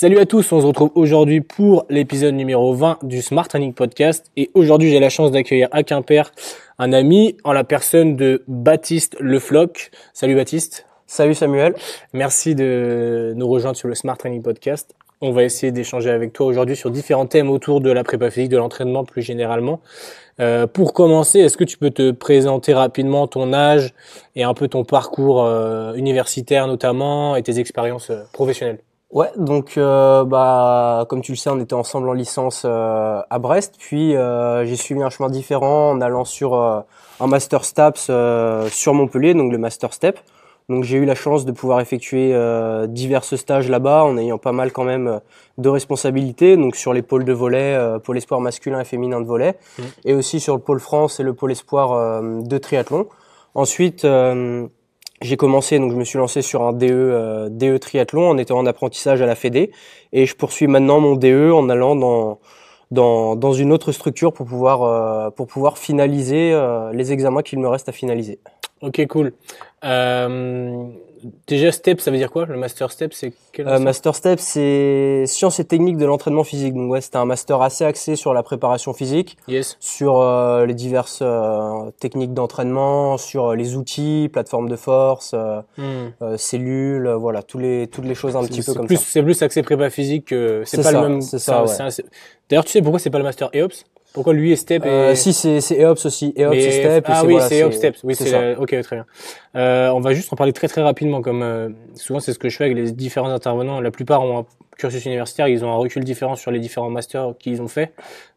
Salut à tous, on se retrouve aujourd'hui pour l'épisode numéro 20 du Smart Training Podcast. Et aujourd'hui, j'ai la chance d'accueillir à Quimper un ami en la personne de Baptiste Lefloc. Salut Baptiste. Salut Samuel. Merci de nous rejoindre sur le Smart Training Podcast. On va essayer d'échanger avec toi aujourd'hui sur différents thèmes autour de la prépa physique, de l'entraînement plus généralement. Euh, pour commencer, est-ce que tu peux te présenter rapidement ton âge et un peu ton parcours euh, universitaire notamment et tes expériences euh, professionnelles? Ouais, donc euh, bah comme tu le sais, on était ensemble en licence euh, à Brest, puis euh, j'ai suivi un chemin différent en allant sur un master STAPS sur Montpellier, donc le master STEP. Donc j'ai eu la chance de pouvoir effectuer divers stages là-bas en ayant pas mal quand même de responsabilités, donc sur les pôles de volet, pôle espoir masculin et féminin de volet, mmh. et aussi sur le pôle France et le pôle espoir de triathlon. Ensuite j'ai commencé, donc je me suis lancé sur un DE, euh, DE triathlon en étant en apprentissage à la Fédé, et je poursuis maintenant mon DE en allant dans dans, dans une autre structure pour pouvoir euh, pour pouvoir finaliser euh, les examens qu'il me reste à finaliser. Ok, cool. Déjà, STEP, ça veut dire quoi Le Master STEP, c'est quel euh, Master STEP, c'est sciences et techniques de l'entraînement physique. Donc ouais, c'était un master assez axé sur la préparation physique, yes. sur euh, les diverses euh, techniques d'entraînement, sur euh, les outils, plateformes de force, hmm. cellules, voilà, tous les toutes les choses un petit peu comme plus, ça. C'est plus axé prépa physique que c'est pas le même. C'est ça. Ouais. D'ailleurs, tu sais pourquoi c'est pas le Master EOPS pourquoi lui est Step et... Euh, si, c'est, c'est EOPS aussi. EOPS et Step. Ah oui, c'est EOPS Steps. Oui, c'est, ok, très bien. Euh, on va juste en parler très très rapidement, comme euh, souvent c'est ce que je fais avec les différents intervenants. La plupart ont un cursus universitaire, ils ont un recul différent sur les différents masters qu'ils ont fait.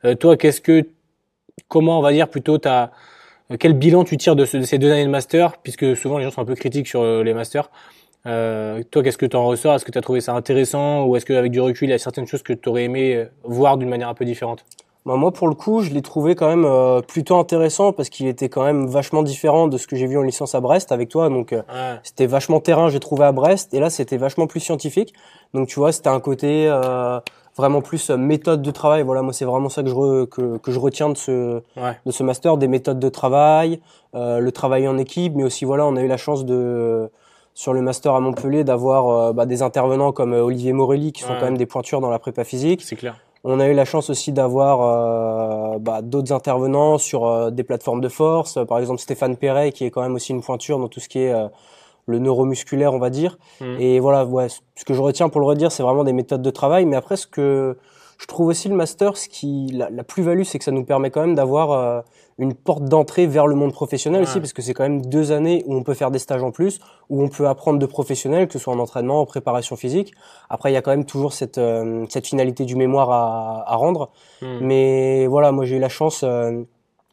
Euh, toi, qu'est-ce que, comment on va dire plutôt, t'as, euh, quel bilan tu tires de, ce, de, ces deux années de master, puisque souvent les gens sont un peu critiques sur euh, les masters. Euh, toi, qu'est-ce que tu en ressors? Est-ce que tu as trouvé ça intéressant? Ou est-ce qu'avec du recul, il y a certaines choses que tu aurais aimé voir d'une manière un peu différente? Bah, moi, pour le coup, je l'ai trouvé quand même euh, plutôt intéressant parce qu'il était quand même vachement différent de ce que j'ai vu en licence à Brest avec toi. Donc, euh, c'était vachement terrain, j'ai trouvé à Brest. Et là, c'était vachement plus scientifique. Donc, tu vois, c'était un côté euh, vraiment plus méthode de travail. Voilà, moi, c'est vraiment ça que je, que, que, je retiens de ce, de ce master, des méthodes de travail, le travail en équipe, mais aussi, voilà, on a eu la chance de sur le master à Montpellier d'avoir bah, des intervenants comme Olivier Morelli qui sont quand même des pointures dans la prépa physique. C'est clair. On a eu la chance aussi d'avoir euh, bah, d'autres intervenants sur euh, des plateformes de force, par exemple Stéphane Perret qui est quand même aussi une pointure dans tout ce qui est euh, le neuromusculaire, on va dire. Mmh. Et voilà, ouais, ce que je retiens pour le redire, c'est vraiment des méthodes de travail. Mais après, ce que je trouve aussi le master, ce qui la, la plus-value, c'est que ça nous permet quand même d'avoir une porte d'entrée vers le monde professionnel aussi, parce que c'est quand même deux années où on peut faire des stages en plus, où on peut apprendre de professionnels, que ce soit en entraînement, en préparation physique. Après, il y a quand même toujours cette, euh, cette finalité du mémoire à, à rendre. Hmm. Mais voilà, moi j'ai eu la chance euh,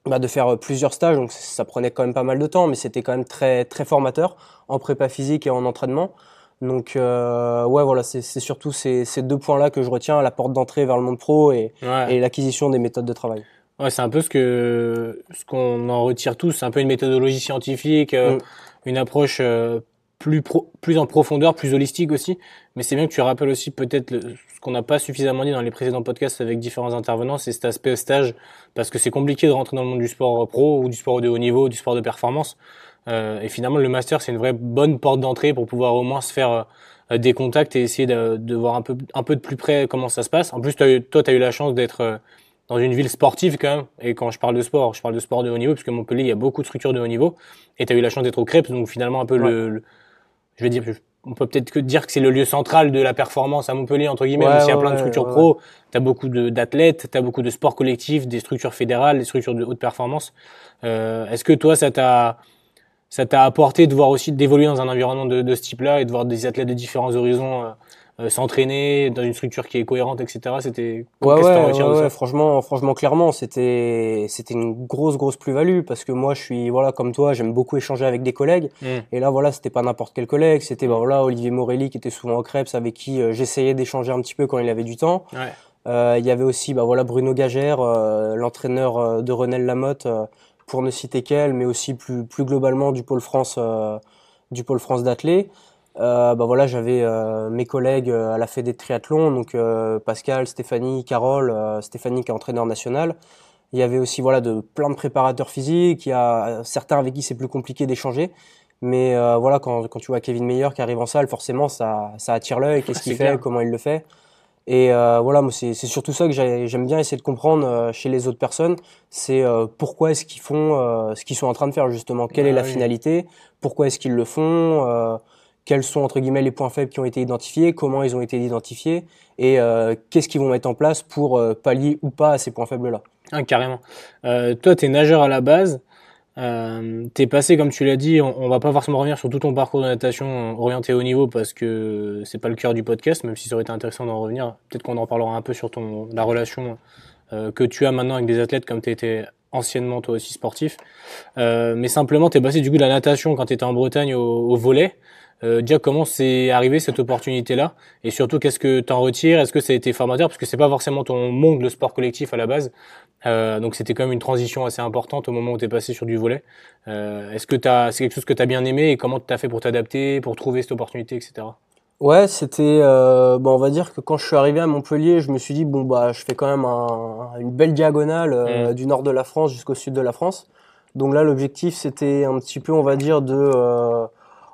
bah, de faire plusieurs stages, donc ça prenait quand même pas mal de temps, mais c'était quand même très, très formateur en prépa physique et en entraînement. Donc euh, ouais voilà c'est surtout ces, ces deux points là que je retiens la porte d'entrée vers le monde pro et, et l'acquisition des méthodes de travail. Ouais, c'est un peu ce que ce qu'on en retire tous. C'est un peu une méthodologie scientifique, euh, mm. une approche euh, plus pro, plus en profondeur, plus holistique aussi. Mais c'est bien que tu rappelles aussi peut-être ce qu'on n'a pas suffisamment dit dans les précédents podcasts avec différents intervenants, c'est cet aspect stage, parce que c'est compliqué de rentrer dans le monde du sport pro ou du sport de haut niveau, du sport de performance. Euh, et finalement, le master, c'est une vraie bonne porte d'entrée pour pouvoir au moins se faire des contacts et essayer de, de, voir un peu un peu de plus près comment ça se passe. En plus, as toi, tu as eu la chance d'être dans une ville sportive quand même. Et quand je parle de sport, je parle de sport de haut niveau, parce que Montpellier, il y a beaucoup de structures de haut niveau. Et tu as eu la chance d'être au Crêpes, donc finalement un peu le, je vais dire, on peut peut-être que dire que c'est le lieu central de la performance à Montpellier, entre guillemets, ouais, il y a plein de structures pro. Tu as beaucoup d'athlètes, tu as beaucoup de sports collectifs, des structures fédérales, des structures de haute performance. Euh, Est-ce que toi, ça t'a ça t'a apporté de voir aussi d'évoluer dans un environnement de, de ce type-là et de voir des athlètes de différents horizons euh, euh, s'entraîner dans une structure qui est cohérente, etc. C'était ouais, ouais, ouais, franchement, franchement, clairement, c'était c'était une grosse grosse plus-value parce que moi, je suis voilà comme toi, j'aime beaucoup échanger avec des collègues. Mm. Et là, voilà, c'était pas n'importe quel collègue, c'était bah voilà Olivier Morelli qui était souvent au Krebs avec qui euh, j'essayais d'échanger un petit peu quand il avait du temps. Ouais. Euh, il y avait aussi bah voilà Bruno Gagère, euh, l'entraîneur de Renel Lamotte, pour ne citer qu'elle, mais aussi plus plus globalement du pôle France du pôle France d'athlé euh, bah voilà, j'avais euh, mes collègues euh, à la Fédé de triathlon, donc euh, Pascal, Stéphanie, Carole, Stéphanie qui est entraîneur national. Il y avait aussi voilà de plein de préparateurs physiques. Il y a certains avec qui c'est plus compliqué d'échanger, mais voilà quand, quand tu vois Kevin Meyer qui arrive en salle, forcément ça ça attire l'œil. Qu'est-ce qu'il fait, comment il le fait? Et voilà, moi c'est surtout ça que j'aime bien essayer de comprendre chez les autres personnes, c'est pourquoi est-ce qu'ils font ce qu'ils sont en train de faire justement, quelle est la finalité, pourquoi est-ce qu'ils le font, quels sont entre guillemets les points faibles qui ont été identifiés, comment ils ont été identifiés et qu'est-ce qu'ils vont mettre en place pour pallier ou pas à ces points faibles là. Ah, carrément. toi, tu es nageur à la base. Euh, t'es passé, comme tu l'as dit, on, va pas forcément revenir sur tout ton parcours de natation orienté au niveau parce que c'est pas le cœur du podcast, même si ça aurait été intéressant d'en revenir. Peut-être qu'on en parlera un peu sur ton la relation euh, que tu as maintenant avec des athlètes comme tu étais anciennement toi aussi sportif. Euh, mais simplement, t'es passé du coup de la natation quand tu étais en Bretagne au, au volet. Euh, déjà, comment c'est arrivé cette opportunité-là? Et surtout, qu'est-ce que tu en retires? Est-ce que ça a été formateur? Parce que c'est pas forcément ton monde, le sport collectif à la base. Euh, donc c'était quand même une transition assez importante au moment où tu es passé sur du volet. Euh, Est-ce que c'est quelque chose que tu as bien aimé? Et comment tu as fait pour t'adapter, pour trouver cette opportunité, etc. Ouais, c'était euh, bon, on va dire que quand je suis arrivé à Montpellier, je me suis dit bon bah je fais quand même un, une belle diagonale euh, mm. du nord de la France jusqu'au sud de la France. Donc là l'objectif c'était un petit peu on va dire de euh,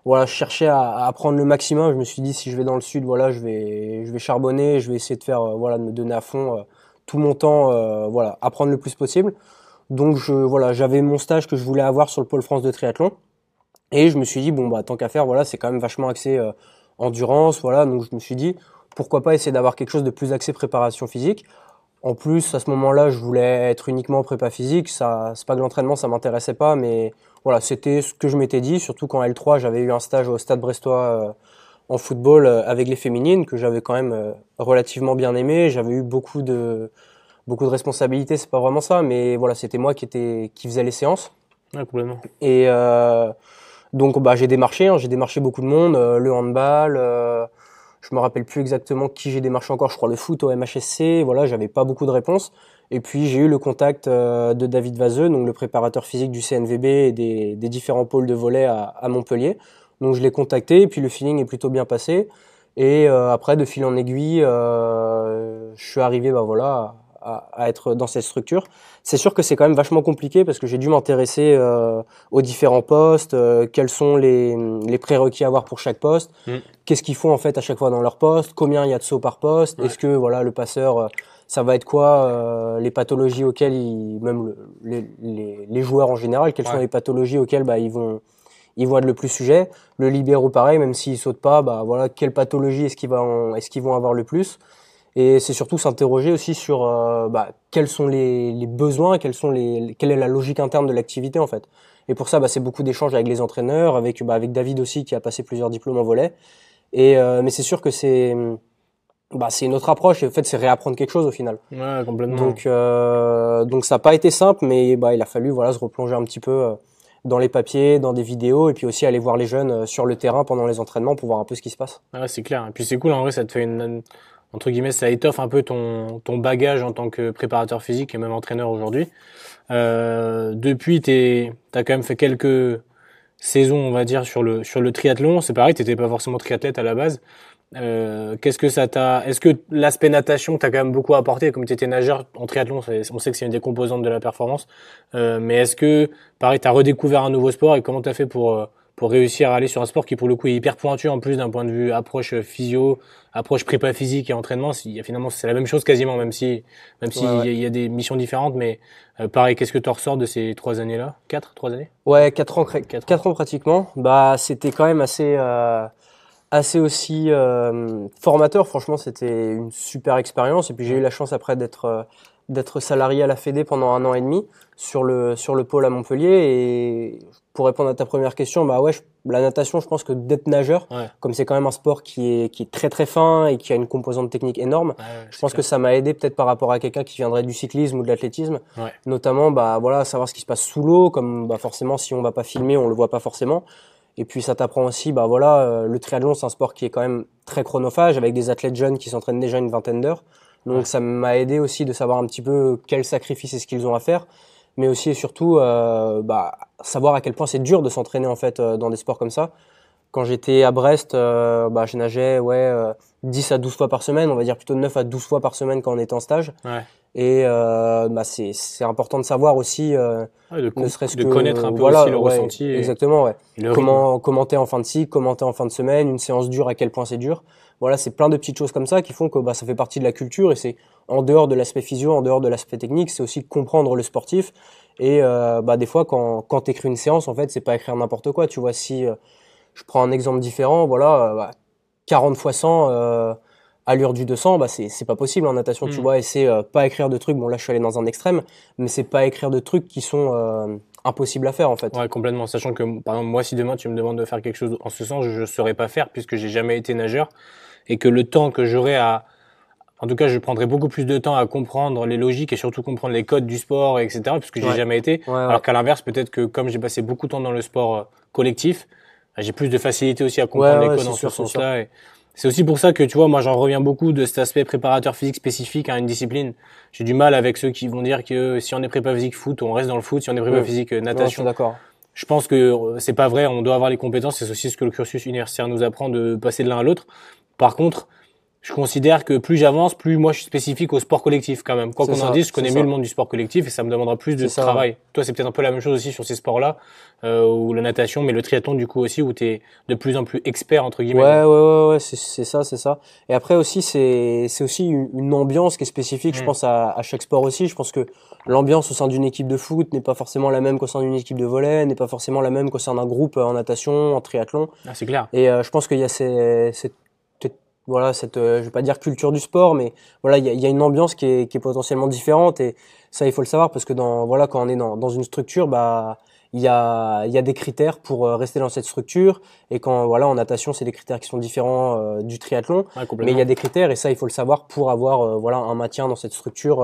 voilà, je cherchais à, apprendre le maximum. Je me suis dit si je vais dans le sud, voilà, je vais je vais charbonner, je vais essayer de faire voilà de me donner à fond tout mon temps, euh, voilà, apprendre le plus possible. Donc je, voilà, j'avais mon stage que je voulais avoir sur le pôle France de triathlon, et je me suis dit bon bah tant qu'à faire, voilà, c'est quand même vachement axé euh, endurance, voilà. Donc je me suis dit pourquoi pas essayer d'avoir quelque chose de plus axé préparation physique. En plus, à ce moment-là, je voulais être uniquement prépa physique. Ça, c'est pas que l'entraînement, ça m'intéressait pas, mais voilà, c'était ce que je m'étais dit. Surtout qu'en L3, j'avais eu un stage au Stade Brestois euh, en football euh, avec les féminines que j'avais quand même euh, relativement bien aimé. J'avais eu beaucoup de beaucoup de responsabilités, c'est pas vraiment ça, mais voilà, c'était moi qui était qui faisait les séances. Ouais, complètement. Et euh, donc bah j'ai démarché, hein, j'ai démarché beaucoup de monde, euh, le handball. Euh, je me rappelle plus exactement qui j'ai démarché encore. Je crois le foot au MHSC. Voilà, j'avais pas beaucoup de réponses. Et puis j'ai eu le contact de David Vazeux, donc le préparateur physique du CNVB et des, des différents pôles de volet à, à Montpellier. Donc je l'ai contacté, et puis le feeling est plutôt bien passé. Et euh, après, de fil en aiguille, euh, je suis arrivé, bah voilà, à, à, être dans cette structure. C'est sûr que c'est quand même vachement compliqué parce que j'ai dû m'intéresser euh, aux différents postes, euh, quels sont les, les, prérequis à avoir pour chaque poste, mm. qu'est-ce qu'ils font en fait à chaque fois dans leur poste, combien il y a de sauts par poste, est-ce que voilà le passeur, euh, ça va être quoi les pathologies auxquelles ils, même le, les, les, les, joueurs en général, quelles sont les pathologies auxquelles bah, ils vont ils vont être le plus sujet. Le libéraux, pareil, même s'ils sautent pas, bah voilà, quelle pathologie est-ce qu'ils vont, est-ce qu'ils vont avoir le plus? Et c'est surtout s'interroger aussi sur euh, bah, quels sont les, les, besoins, quels sont les, quelle est la logique interne de l'activité en fait. Et pour ça, bah, c'est beaucoup d'échanges avec les entraîneurs, avec bah, avec David aussi qui a passé plusieurs diplômes en volet. Et euh, mais c'est sûr que c'est bah, c'est une autre approche et en fait c'est réapprendre quelque chose au final. Ouais, complètement. Donc euh, donc ça n'a pas été simple, mais bah il a fallu voilà se replonger un petit peu euh, dans les papiers, dans des vidéos, et puis aussi aller voir les jeunes euh, sur le terrain pendant les entraînements pour voir un peu ce qui se passe. Ouais, c'est clair. Et puis c'est cool, en vrai, ça te fait une, entre guillemets, ça étoffe un peu ton, ton bagage en tant que préparateur physique et même entraîneur aujourd'hui. Euh, depuis, tu as quand même fait quelques saisons, on va dire, sur le, sur le triathlon. C'est pareil, t'étais pas forcément triathlète à la base. Euh, qu'est-ce que ça t'a Est-ce que l'aspect natation t'a quand même beaucoup apporté Comme tu étais nageur en triathlon, on sait que c'est une des composantes de la performance. Euh, mais est-ce que, pareil, t'as redécouvert un nouveau sport et comment t'as fait pour euh, pour réussir à aller sur un sport qui pour le coup est hyper pointu en plus d'un point de vue approche physio, approche prépa physique et entraînement. Finalement, c'est la même chose quasiment, même si même s'il y, y, a des missions différentes. Mais euh, pareil, qu'est-ce que tu ressors de ces trois années-là? Quatre, trois années? Ouais, quatre ans, quatre, quatre ans pratiquement. Bah, c'était quand même assez. Euh assez aussi euh, formateur. Franchement, c'était une super expérience. Et puis j'ai eu la chance après d'être euh, d'être salarié à la Fédé pendant un an et demi sur le sur le pôle à Montpellier. Et pour répondre à ta première question, bah ouais, la natation, je pense que d'être nageur, comme c'est quand même un sport qui est qui est très très fin et qui a une composante technique énorme, je pense que ça m'a aidé peut-être par rapport à quelqu'un qui viendrait du cyclisme ou de l'athlétisme, notamment bah voilà savoir ce qui se passe sous l'eau, comme bah forcément si on va pas filmer, on le voit pas forcément. Et puis ça t'apprend aussi, bah voilà, euh, le triathlon c'est un sport qui est quand même très chronophage avec des athlètes jeunes qui s'entraînent déjà une vingtaine d'heures. Donc ça m'a aidé aussi de savoir un petit peu quels sacrifices est-ce qu'ils ont à faire, mais aussi et surtout euh, bah, savoir à quel point c'est dur de s'entraîner en fait euh, dans des sports comme ça. Quand j'étais à Brest, euh, bah, je nageais ouais, 10 à 12 fois par semaine, on va dire plutôt 9 à 12 fois par semaine quand on était en stage. Ouais. Et euh, bah c'est important de savoir aussi, euh, de, ne serait-ce que connaître un peu aussi le ressenti. Exactement, ouais. Comment comment t'es en fin de cycle, comment t'es en fin de semaine, une séance dure, à quel point c'est dur. Voilà, c'est plein de petites choses comme ça qui font que bah, ça fait partie de la culture et c'est en dehors de l'aspect physio, en dehors de l'aspect technique, c'est aussi comprendre le sportif. Et euh, bah, des fois, quand, quand tu écris une séance, en fait, c'est pas écrire n'importe quoi. Tu vois, si je prends un exemple différent, voilà, bah, 40 fois 100 euh, allure du 200, bah, c'est pas possible en natation, tu mm. vois. Et c'est pas écrire de trucs, bon là je suis allé dans un extrême, mais c'est pas écrire de trucs qui sont impossibles à faire en fait. Ouais, complètement. Sachant que, par exemple, moi, si demain tu me demandes de faire quelque chose en ce sens, je ne saurais pas faire puisque j'ai jamais été nageur et que le temps que j'aurai à, en tout cas, je prendrai beaucoup plus de temps à comprendre les logiques et surtout comprendre les codes du sport, etc. Puisque j'ai jamais été. Alors qu'à l'inverse, peut-être que comme j'ai passé beaucoup de temps dans le sport euh, collectif, bah, j'ai plus de facilité aussi à comprendre les codes en ce sens-là. C'est aussi pour ça que tu vois, moi j'en reviens beaucoup de cet aspect préparateur physique spécifique à une discipline. J'ai du mal avec ceux qui vont dire que si on est prépa physique foot, on reste dans le foot. Si on est prépa physique euh, natation, d'accord. Je pense que euh, c'est pas vrai. On doit avoir les compétences. C'est aussi ce que le cursus universitaire nous apprend de passer de l'un à l'autre. Par contre, je considère que plus j'avance, plus moi je suis spécifique au sport collectif quand même. Quoi qu'on en dise, je connais mieux le monde du sport collectif et ça me demandera plus de travail. Toi, c'est peut-être un peu la même chose aussi sur ces sports-là, euh, ou la natation, mais le triathlon du coup aussi, où tu es de plus en plus expert entre guillemets. Ouais, ouais, ouais, ouais c'est ça, c'est ça. Et après aussi, c'est c'est aussi une, ambiance qui est spécifique, je mm. pense à, à chaque sport aussi. Je pense que l'ambiance au sein d'une équipe de foot n'est pas forcément la même qu'au sein d'une équipe de volley, n'est pas forcément la même qu'au sein d'un groupe en natation, en triathlon. Ah, c'est clair. Et euh, je pense qu'il y a ces, cette voilà cette euh, je vais pas dire culture du sport mais voilà il y a, y a, une ambiance qui est, qui est potentiellement différente et ça il faut le savoir parce que dans voilà quand on est dans, dans une structure bah il y a il y a des critères pour euh, rester dans cette structure et quand voilà en natation c'est des critères qui sont différents euh, du triathlon. Mais il y a des critères et ça il faut le savoir pour avoir voilà un maintien dans cette structure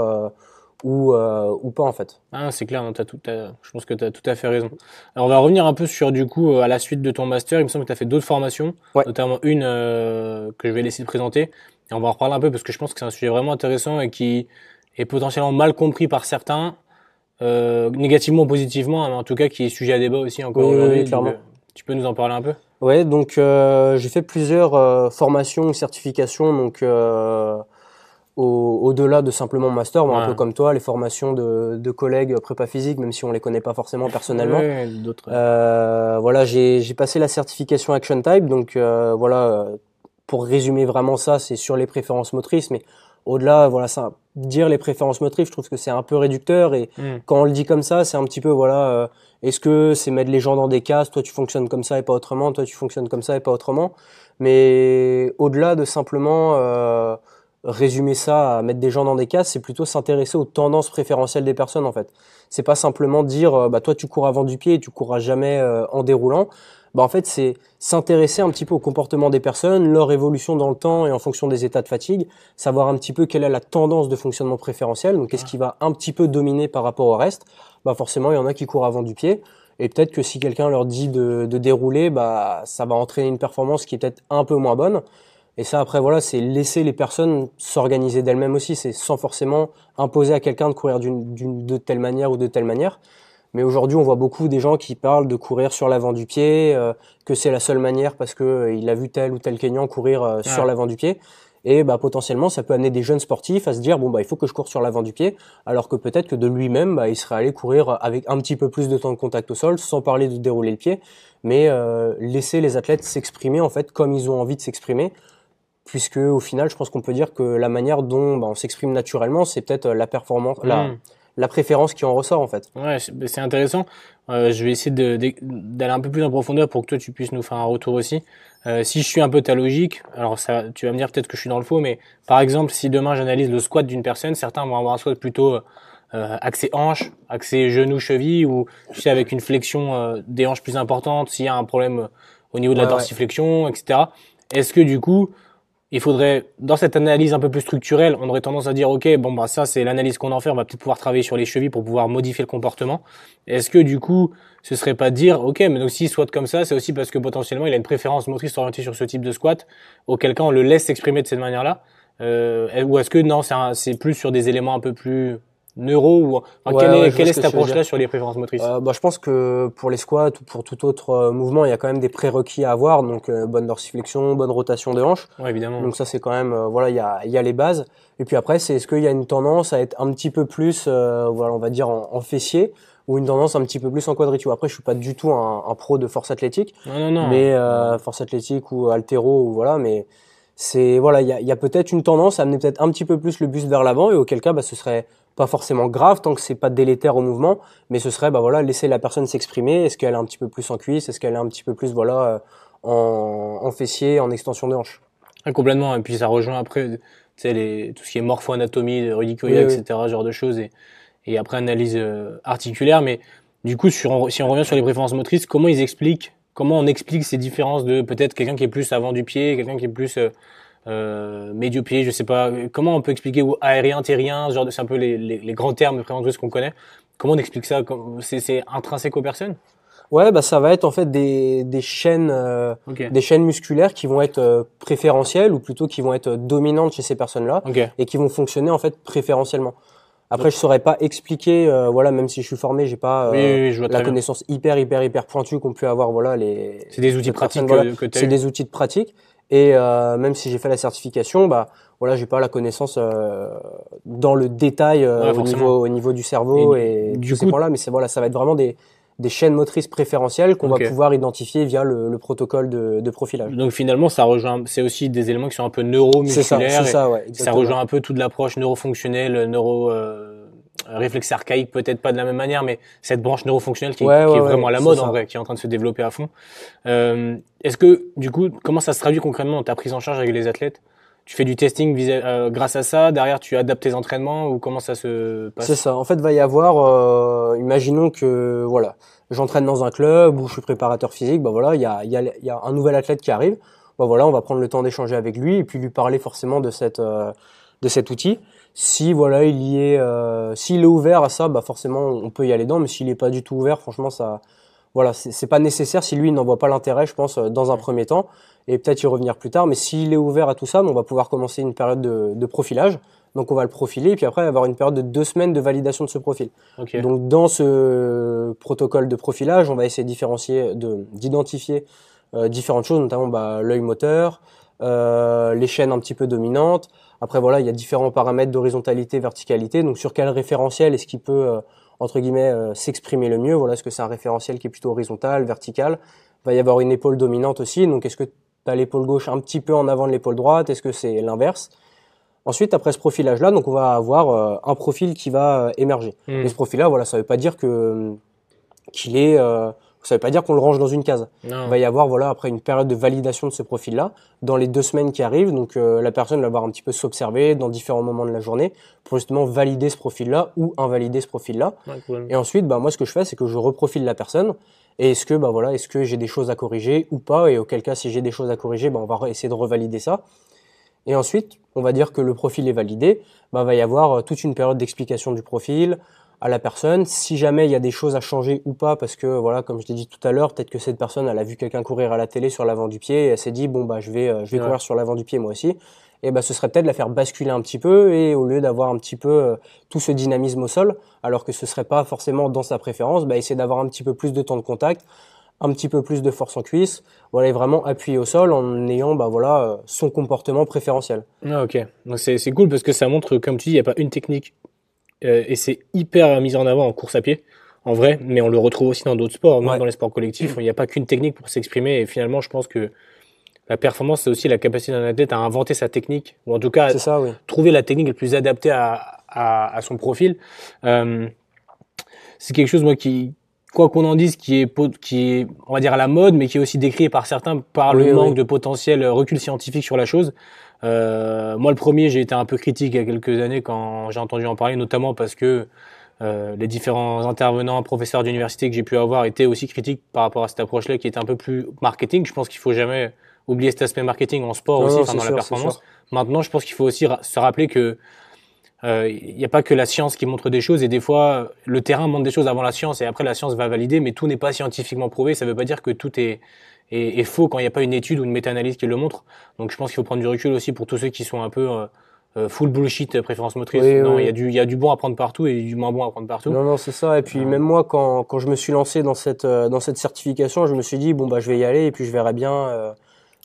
ou, euh, ou pas en fait. Ah, c'est clair, as tout, je pense que tu as tout à fait raison. Alors on va revenir un peu sur du coup à la suite de ton master. Il me semble que tu as fait d'autres formations, notamment une euh, que je vais laisser te présenter. Et on va en reparler un peu parce que je pense que c'est un sujet vraiment intéressant et qui est potentiellement mal compris par certains, euh, négativement ou positivement, mais en tout cas qui est sujet à débat aussi encore aujourd'hui. clairement. tu peux nous en parler un peu? Ouais, donc j'ai fait plusieurs formations ou certifications, donc au-delà de simplement master, un peu comme toi, les formations de, de, collègues prépa physique, même si on les connaît pas forcément personnellement. euh, voilà, j'ai passé la certification Action Type, donc euh, voilà, pour résumer vraiment ça, c'est sur les préférences motrices, mais au-delà, voilà, ça, dire les préférences motrices, je trouve que c'est un peu réducteur et hmm. quand on le dit comme ça, c'est un petit peu voilà, euh, est-ce que c'est mettre les gens dans des cases, toi tu fonctionnes comme ça et pas autrement, toi tu fonctionnes comme ça et pas autrement, mais au-delà de simplement euh, résumer ça à mettre des gens dans des cases, c'est plutôt s'intéresser aux tendances préférentielles des personnes en fait. C'est pas simplement dire euh, bah toi tu cours avant du pied et tu courras jamais euh, en déroulant. Bah en fait c'est s'intéresser un petit peu au comportement des personnes, leur évolution dans le temps et en fonction des états de fatigue, savoir un petit peu quelle est la tendance de fonctionnement préférentiel, donc qu'est-ce qui va un petit peu dominer par rapport au reste. Bah forcément il y en a qui courent avant du pied. Et peut-être que si quelqu'un leur dit de, de dérouler, bah ça va entraîner une performance qui est peut-être un peu moins bonne. Et ça, après, voilà, c'est laisser les personnes s'organiser d'elles-mêmes aussi. C'est sans forcément imposer à quelqu'un de courir d'une, de telle manière ou de telle manière. Mais aujourd'hui, on voit beaucoup des gens qui parlent de courir sur l'avant du pied, euh, que c'est la seule manière parce que euh, il a vu tel ou tel Kenyan courir euh, sur l'avant du pied. Et bah, potentiellement, ça peut amener des jeunes sportifs à se dire bon bah il faut que je cours sur l'avant du pied, alors que peut-être que de lui-même, bah, il serait allé courir avec un petit peu plus de temps de contact au sol, sans parler de dérouler le pied, mais laisser les athlètes s'exprimer en fait comme ils ont envie de s'exprimer, puisque au final, je pense qu'on peut dire que la manière dont bah, on s'exprime naturellement, c'est peut-être la performance, la, hmm. la préférence qui en ressort en fait. Ouais, c'est intéressant. Euh, je vais essayer d'aller un peu plus en profondeur pour que toi tu puisses nous faire un retour aussi. Euh, si je suis un peu ta logique, alors ça, tu vas me dire peut-être que je suis dans le faux, mais par exemple, si demain j'analyse le squat d'une personne, certains vont avoir un squat plutôt euh, axé hanche, axé genou, cheville, ou tu sais avec une flexion euh, des hanches plus importante, s'il y a un problème au niveau de la dorsiflexion, etc. Est-ce que du coup il faudrait, dans cette analyse un peu plus structurelle, on aurait tendance à dire, OK, bon, bah, ça, c'est l'analyse qu'on en fait, on va peut-être pouvoir travailler sur les chevilles pour pouvoir modifier le comportement. Est-ce que, du coup, ce serait pas dire, OK, mais donc s'il squatte comme ça, c'est aussi parce que potentiellement, il a une préférence motrice orientée sur ce type de squat, auquel cas on le laisse s'exprimer de cette manière-là? Euh, ou est-ce que non, c'est plus sur des éléments un peu plus neuro ou enfin, quelle est, quelle est cette approche-là sur les préférences motrices euh, bah, Je pense que pour les squats ou pour tout autre euh, mouvement, il y a quand même des prérequis à avoir, donc euh, bonne dorsiflexion, bonne rotation de hanche. Ouais, évidemment. Donc ça c'est quand même, euh, voilà, il y a, y a les bases. Et puis après, c'est est-ce qu'il y a une tendance à être un petit peu plus, voilà, on va dire en, en, fessier ou une tendance un petit peu plus en quadritude. Après, je suis pas du tout un, un pro de force athlétique, non, non, non. mais force athlétique ou altéro ou voilà, mais c'est voilà, il y a, y a peut-être une tendance à amener peut-être un petit peu plus le bus vers l'avant et auquel cas, bah, ce serait pas forcément grave tant que c'est pas délétère au mouvement, mais ce serait bah voilà laisser la personne s'exprimer. Est-ce qu'elle est un petit peu plus en cuisse? Est-ce qu'elle est un petit peu plus voilà euh, en, en fessier, en extension de hanche? Complètement. Et puis ça rejoint après, tu sais, les, tout ce qui est morpho-anatomie, Rudy Koya, etc., genre de choses. Et, et après analyse euh, articulaire. Mais du coup, sur, si on revient sur les préférences motrices, comment ils expliquent, comment on explique ces différences de peut-être quelqu'un qui est plus avant du pied, quelqu'un qui est plus euh, euh, médio-pied, je sais pas. Comment on peut expliquer ou aérien, terrien, genre c'est un peu les, les, les, grands termes de préférences qu'on connaît. Comment on explique ça? C'est intrinsèque aux personnes? Ouais, bah ça va être en fait des, des chaînes, euh, des chaînes musculaires qui vont être euh, préférentielles ou plutôt qui vont être dominantes chez ces personnes-là et qui vont fonctionner en fait préférentiellement. Après, je saurais pas expliquer, euh, voilà, même si je suis formé, j'ai pas la connaissance hyper, hyper, hyper pointue qu'on peut avoir, voilà, les. C'est des outils pratiques que, C'est des outils de pratique. Et même si j'ai fait la certification, bah voilà, j'ai pas la connaissance dans le détail au niveau au niveau du cerveau et, du coup, là, mais c'est voilà, ça va être vraiment des des chaînes motrices préférentielles qu'on va pouvoir identifier via le, protocole de, profilage. Donc finalement, ça rejoint, c'est aussi des éléments qui sont un peu neuromusculaires. C'est ça, ça, ouais, ça rejoint un peu toute l'approche neurofonctionnelle, neuro euh, réflexe archaïque, peut-être pas de la même manière, mais cette branche neurofonctionnelle qui, qui est vraiment à la mode en vrai, qui est en train de se développer à fond. Euh, Est-ce que du coup, comment ça se traduit concrètement dans ta prise en charge avec les athlètes? Tu fais du testing euh, grâce à ça. Derrière, tu adaptes tes entraînements ou comment ça se passe? C'est ça. En fait, va y avoir, euh, imaginons que voilà, j'entraîne dans un club où je suis préparateur physique. Bah voilà, il y a, y, a, y a un nouvel athlète qui arrive. Bah voilà, on va prendre le temps d'échanger avec lui et puis lui parler forcément de cette euh, de cet outil. Si voilà, il y est, euh, s'il est ouvert à ça, bah forcément, on peut y aller dedans. Mais s'il est pas du tout ouvert, franchement, ça, voilà, c'est pas nécessaire si lui n'en voit pas l'intérêt, je pense, dans un premier temps et peut-être y revenir plus tard. Mais s'il est ouvert à tout ça, on va pouvoir commencer une période de, de, profilage. Donc on va le profiler et puis après avoir une période de deux semaines de validation de ce profil. Donc dans ce protocole de profilage, on va essayer de différencier, d'identifier euh, différentes choses, notamment bah, l'œil moteur, euh, les chaînes un petit peu dominantes. Après voilà, il y a différents paramètres d'horizontalité, verticalité. Donc sur quel référentiel est-ce qu'il peut euh, entre guillemets euh, s'exprimer le mieux? Voilà, est-ce que c'est un référentiel qui est plutôt horizontal, vertical? Il va y avoir une épaule dominante aussi. Donc est-ce que tu as l'épaule gauche un petit peu en avant de l'épaule droite, est-ce que c'est l'inverse? Ensuite, après ce profilage-là, donc on va avoir euh, un profil qui va émerger. Hmm. Et ce profil-là, voilà, ça veut pas dire que qu'il est, euh, ça veut pas dire qu'on le range dans une case. Il va y avoir, voilà, après une période de validation de ce profil-là, dans les deux semaines qui arrivent, donc la personne va voir un petit peu s'observer dans différents moments de la journée pour justement valider ce profil-là ou invalider ce profil-là. Et ensuite, bah moi, ce que je fais, c'est que je reprofile la personne et est-ce que, bah voilà, est-ce que j'ai des choses à corriger ou pas? Et auquel cas, si j'ai des choses à corriger, bah on va essayer de revalider ça. Et ensuite, on va dire que le profil est validé. Bah, va y avoir euh, toute une période d'explication du profil à la personne. Si jamais il y a des choses à changer ou pas, parce que voilà, comme je t'ai dit tout à l'heure, peut-être que cette personne, elle a vu quelqu'un courir à la télé sur l'avant du pied et elle s'est dit bon bah je vais, euh, je vais courir sur l'avant du pied moi aussi et ben ce serait peut-être la faire basculer un petit peu et au lieu d'avoir un petit peu euh, tout ce dynamisme au sol, alors que ce serait pas forcément dans sa préférence, bah, essayer d'avoir un petit peu plus de temps de contact, un petit peu plus de force en cuisse, voilà, et vraiment appuyer au sol en ayant bah voilà euh, son comportement préférentiel. Ah, ok, donc c'est c'est cool parce que ça montre comme tu dis, il y a pas une technique euh, et c'est hyper mis en avant en course à pied. En vrai, mais on le retrouve aussi dans d'autres sports, dans les sports collectifs. Il n'y a pas qu'une technique pour s'exprimer. Et finalement, je pense que la performance, c'est aussi la capacité d'un athlète à inventer sa technique, ou en tout cas ça, oui. trouver la technique la plus adaptée à, à, à son profil. Euh, c'est quelque chose, moi, qui, quoi qu'on en dise, qui est, qui est, on va dire, à la mode, mais qui est aussi décrit par certains par le manque de potentiel recul scientifique sur la chose. Euh, moi, le premier, j'ai été un peu critique il y a quelques années quand j'ai entendu en parler, notamment parce que euh, les différents intervenants, professeurs d'université que j'ai pu avoir étaient aussi critiques par rapport à cette approche-là qui était un peu plus marketing. Je pense qu'il faut jamais oublier cet aspect marketing en sport aussi, dans la performance. Maintenant, je pense qu'il faut aussi se rappeler que il euh, n'y a pas que la science qui montre des choses et des fois le terrain montre des choses avant la science et après la science va valider, mais tout n'est pas scientifiquement prouvé. Ça ne veut pas dire que tout est, est, est faux quand il n'y a pas une étude ou une méta-analyse qui le montre. Donc je pense qu'il faut prendre du recul aussi pour tous ceux qui sont un peu euh, euh full bullshit préférence motrice. non, il y a du il y a du bon à prendre partout et du moins bon à prendre partout. Non non, c'est ça et puis même moi quand quand je me suis lancé dans cette euh, dans cette certification, je me suis dit bon bah je vais y aller et puis je verrai bien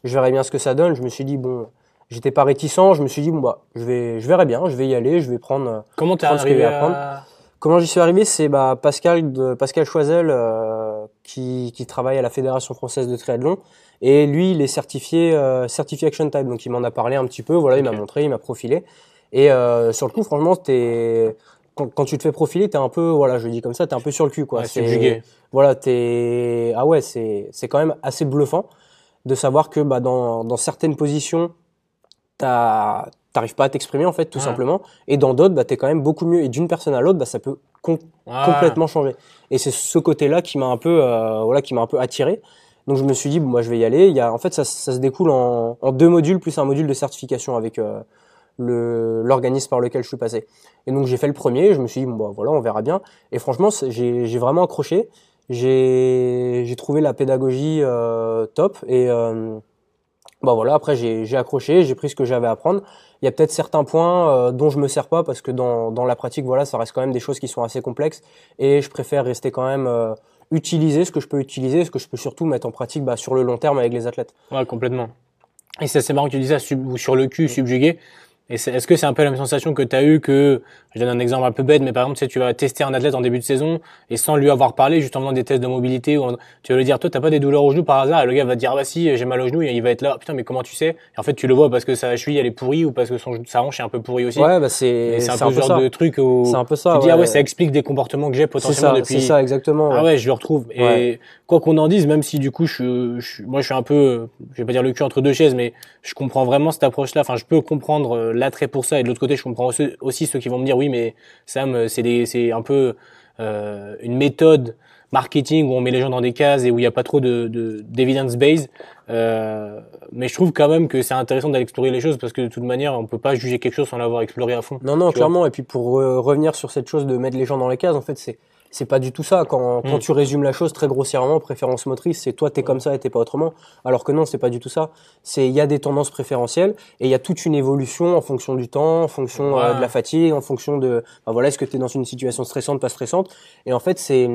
je verrai bien ce que ça donne. Je me suis dit, bon, j'étais pas réticent. Je me suis dit, bon, bah, je, vais, je verrai bien, je vais y aller, je vais prendre. Euh, Comment t'es arrivé à... Comment j'y suis arrivé C'est bah, Pascal, de, Pascal Choisel euh, qui, qui travaille à la Fédération française de triathlon Et lui, il est certifié, euh, certifié Action Type. Donc, il m'en a parlé un petit peu. Voilà, il m'a montré, il m'a profilé. Et euh, sur le coup, franchement, t'es quand, quand, tu te fais profiler, t'es un peu, voilà, je le dis comme ça, t'es un peu sur le cul, quoi. Ouais, subjugué. Voilà, t'es, ah ouais, c'est, c'est quand même assez bluffant de savoir que, bah, dans, dans certaines positions, t'as, t'arrives pas à t'exprimer, en fait, tout simplement. Et dans d'autres, bah, t'es quand même beaucoup mieux. Et d'une personne à l'autre, bah, ça peut complètement changer. Et c'est ce côté-là qui m'a un peu, euh, voilà, qui m'a un peu attiré. Donc je me suis dit, bon, moi je vais y aller. Il y a, en fait, ça, ça se découle en, en, deux modules plus un module de certification avec euh, le l'organisme par lequel je suis passé. Et donc j'ai fait le premier. Je me suis dit, bon, bah, voilà, on verra bien. Et franchement, j'ai vraiment accroché. J'ai trouvé la pédagogie euh, top et bah voilà. Après j'ai accroché, j'ai pris ce que j'avais à apprendre. Il y a peut-être certains points euh, dont je me sers pas parce que dans dans la pratique, voilà, ça reste quand même des choses qui sont assez complexes et je préfère rester quand même euh, utiliser ce que je peux utiliser, ce que je peux surtout mettre en pratique bah, sur le long terme avec les athlètes. Ouais, complètement. Et c'est marrant que tu dis ça sur le cul, subjugué. Et est-ce que c'est un peu la même sensation que tu as eu que, je donne un exemple un peu bête, mais par exemple, tu, sais, tu vas tester un athlète en début de saison et sans lui avoir parlé, juste en faisant des tests de mobilité, ou tu vas lui dire, toi, t'as pas des douleurs au genou par hasard, et le gars va te dire, ah bah si, j'ai mal au genou, et il va être là, putain, mais comment tu sais? Et en fait, tu le vois parce que sa cheville, elle est pourrie ou parce que son, sa hanche est un peu pourrie aussi. Ouais, bah c'est, un peu ce genre de truc où c'est un peu ça, tu dis, ah ouais, ça explique des comportements que j'ai potentiellement ça, depuis. C'est ça, exactement. Ah ouais, je le retrouve. Et quoi qu'on en dise, même si du coup, je, je, moi, je suis un peu, je vais pas dire le cul entre deux chaises, mais je comprends vraiment cette approche-là. Enfin, je peux comprendre euh, l'attrait pour ça et de l'autre côté, je comprends aussi, ceux qui vont me dire oui, mais Sam, c'est c'est un peu euh, une méthode marketing où on met les gens dans des cases et où il n'y a pas trop de d'évidence base. Euh, mais je trouve quand même que c'est intéressant d'aller explorer les choses parce que de toute manière, on peut pas juger quelque chose sans l'avoir exploré à fond. Non, non, clairement. Et puis pour revenir sur cette chose de mettre les gens dans les cases, en fait, c'est c'est pas du tout ça. Quand, quand mm. tu résumes la chose très grossièrement, préférence motrice, c'est toi t'es comme ça et t'es pas autrement. Alors que non, c'est pas du tout ça. C'est il y a des tendances préférentielles et il y a toute une évolution en fonction du temps, en fonction euh, de la fatigue, en fonction de bah voilà est-ce que t'es dans une situation stressante, pas stressante. Et en fait c'est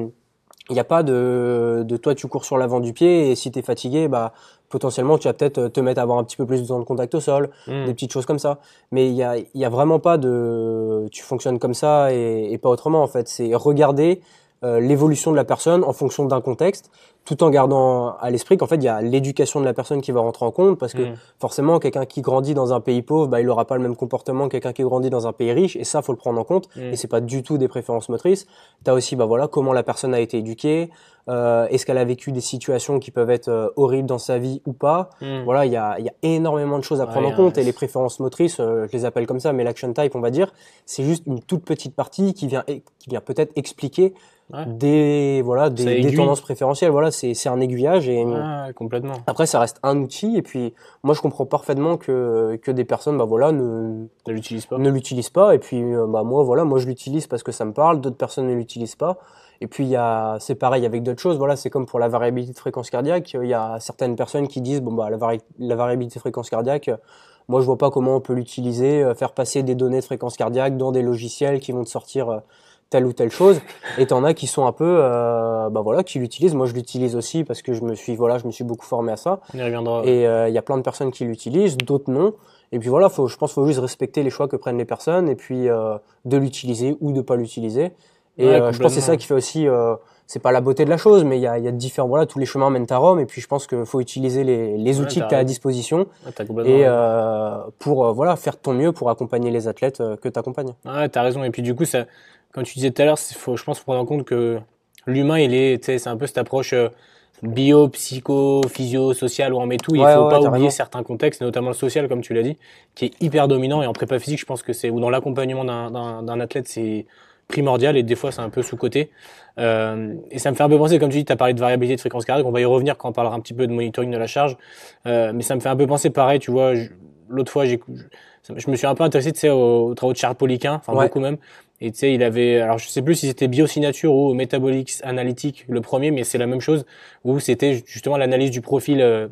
il n'y a pas de, de toi tu cours sur l'avant du pied et si t'es fatigué bah potentiellement tu vas peut-être te mettre à avoir un petit peu plus de temps de contact au sol, mm. des petites choses comme ça. Mais il y a, y a vraiment pas de tu fonctionnes comme ça et, et pas autrement en fait. C'est regarder euh, l'évolution de la personne en fonction d'un contexte, tout en gardant à l'esprit qu'en fait il y a l'éducation de la personne qui va rentrer en compte parce que mm. forcément quelqu'un qui grandit dans un pays pauvre, bah, il aura pas le même comportement que quelqu'un qui grandit dans un pays riche et ça faut le prendre en compte mm. et c'est pas du tout des préférences motrices. Tu as aussi bah voilà comment la personne a été éduquée, euh, est-ce qu'elle a vécu des situations qui peuvent être euh, horribles dans sa vie ou pas. Mm. Voilà, il y a, y a énormément de choses à prendre en compte et les préférences motrices, je les appelle comme ça, mais l'action type on va dire, c'est juste une toute petite partie qui vient qui vient peut-être expliquer des voilà des, des tendances préférentielles voilà c'est c'est un aiguillage et complètement. après ça reste un outil et puis moi je comprends parfaitement que que des personnes bah voilà ne ne l'utilisent pas. ne l'utilisent pas et puis euh, bah moi voilà moi je l'utilise parce que ça me parle d'autres personnes ne l'utilisent pas et puis il y a c'est pareil avec d'autres choses voilà c'est comme pour la variabilité de fréquence cardiaque il y a certaines personnes qui disent bon bah la, la variabilité de fréquence cardiaque moi je vois pas comment on peut l'utiliser euh, faire passer des données de fréquence cardiaque dans des logiciels qui vont te sortir euh, telle ou telle chose et t'en as qui sont un peu euh, bah voilà qui l'utilisent. Moi je l'utilise aussi parce que je me suis voilà je me suis beaucoup formé à ça. On y reviendra. et euh, il y a plein de personnes qui l'utilisent d'autres non. Et puis voilà faut je pense faut juste respecter les choix que prennent les personnes et puis euh, de l'utiliser ou de pas l'utiliser. Et euh, je pense que c'est ça qui fait aussi euh, c'est pas la beauté de la chose mais il y a, y a différents voilà tous les chemins mènent à Rome et puis je pense qu'il faut utiliser les, les outils que tu as à disposition et euh, pour voilà faire ton mieux pour accompagner les athlètes que tu accompagnes. Ouais, tu as raison. Et puis du coup ça comme tu disais tout à l'heure, faut, je pense, prendre en compte que l'humain, il est, c'est un peu cette approche euh, bio, psycho, physio, social où on met tout. Il faut pas oublier certains contextes, notamment le social, comme tu l'as dit, qui est hyper dominant. Et en prépa physique, je pense que c'est, ou dans l'accompagnement d'un athlète, c'est primordial et des fois c'est un peu sous-côté. Euh, et ça me fait un peu penser, comme tu dis, tu as parlé de variabilité de fréquence cardiaque, on va y revenir quand on parlera un petit peu de monitoring de la charge. Euh, mais ça me fait un peu penser pareil, tu vois, l'autre fois, j'ai, je me suis un peu intéressé, tu sais, aux, travaux de Charles Poliquin, enfin beaucoup même. Et tu sais, il avait, alors je sais plus si c'était Biosignature ou Metabolics Analytic le premier, mais c'est la même chose, où c'était justement l'analyse du profil euh,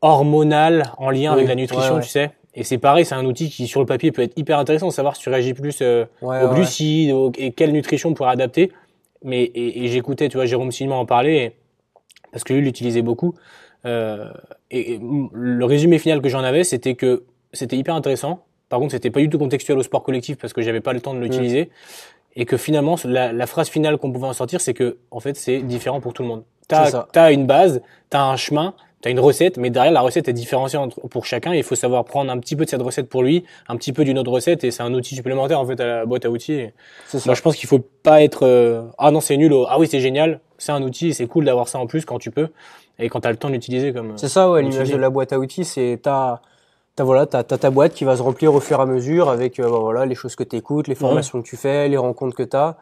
hormonal en lien avec la nutrition, tu sais. Et c'est pareil, c'est un outil qui sur le papier peut être hyper intéressant, de savoir si tu réagis plus euh, aux glucides et quelle nutrition pourrait adapter. Mais et, et j'écoutais, tu vois, Jérôme Simon en parler, parce que lui l'utilisait beaucoup. Euh, et le résumé final que j'en avais, c'était que c'était hyper intéressant par contre, c'était pas du tout contextuel au sport collectif parce que j'avais pas le temps de l'utiliser. Et que finalement, la, la phrase finale qu'on pouvait en sortir, c'est que, en fait, c'est différent pour tout le monde. T'as as une base, t'as un chemin, t'as une recette, mais derrière la recette est différenciante pour chacun. Il faut savoir prendre un petit peu de cette recette pour lui, un petit peu d'une autre recette, et c'est un outil supplémentaire en fait à la boîte à outils. Moi, je pense qu'il faut pas être euh, ah non c'est nul, ah oui c'est génial, c'est un outil, c'est cool d'avoir ça en plus quand tu peux et quand t'as le temps d'utiliser comme. C'est ça, ouais. L'image de la boîte à outils, c'est t'as T'as voilà, t'as, ta boîte qui va se remplir au fur et à mesure avec euh, bah, voilà les choses que tu écoutes, les formations que tu fais, les rencontres que tu as.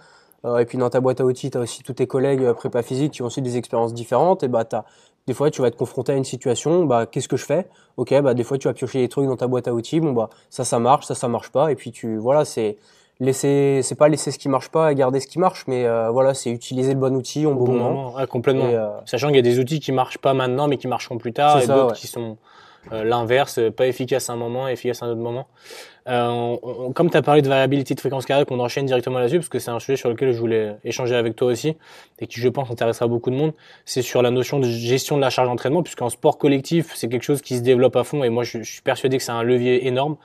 Euh, et puis dans ta boîte à outils, tu as aussi tous tes collègues euh, prépa physique qui ont aussi des expériences différentes. Et bah t'as des fois tu vas être confronté à une situation, bah qu'est-ce que je fais? Ok, bah des fois tu vas piocher des trucs dans ta boîte à outils. Bon bah ça ça marche, ça ça marche pas. Et puis tu voilà c'est laisser c'est pas laisser ce qui marche pas et garder ce qui marche mais voilà c'est utiliser le bon outil au bon, moment, complètement sachant qu'il y a des outils qui marchent pas maintenant mais qui marcheront plus tard et d'autres qui sont euh, l'inverse, pas efficace à un moment, efficace à un autre moment. Euh, comme tu as parlé de variabilité de fréquence cardiaque, on enchaîne directement là-dessus parce que c'est un sujet sur lequel je voulais échanger avec toi aussi et qui, je pense, intéressera beaucoup de monde. C'est sur la notion de gestion de la charge d'entraînement, puisqu'en sport collectif, c'est quelque chose qui se développe à fond et moi, je, suis persuadé que c'est un levier énorme.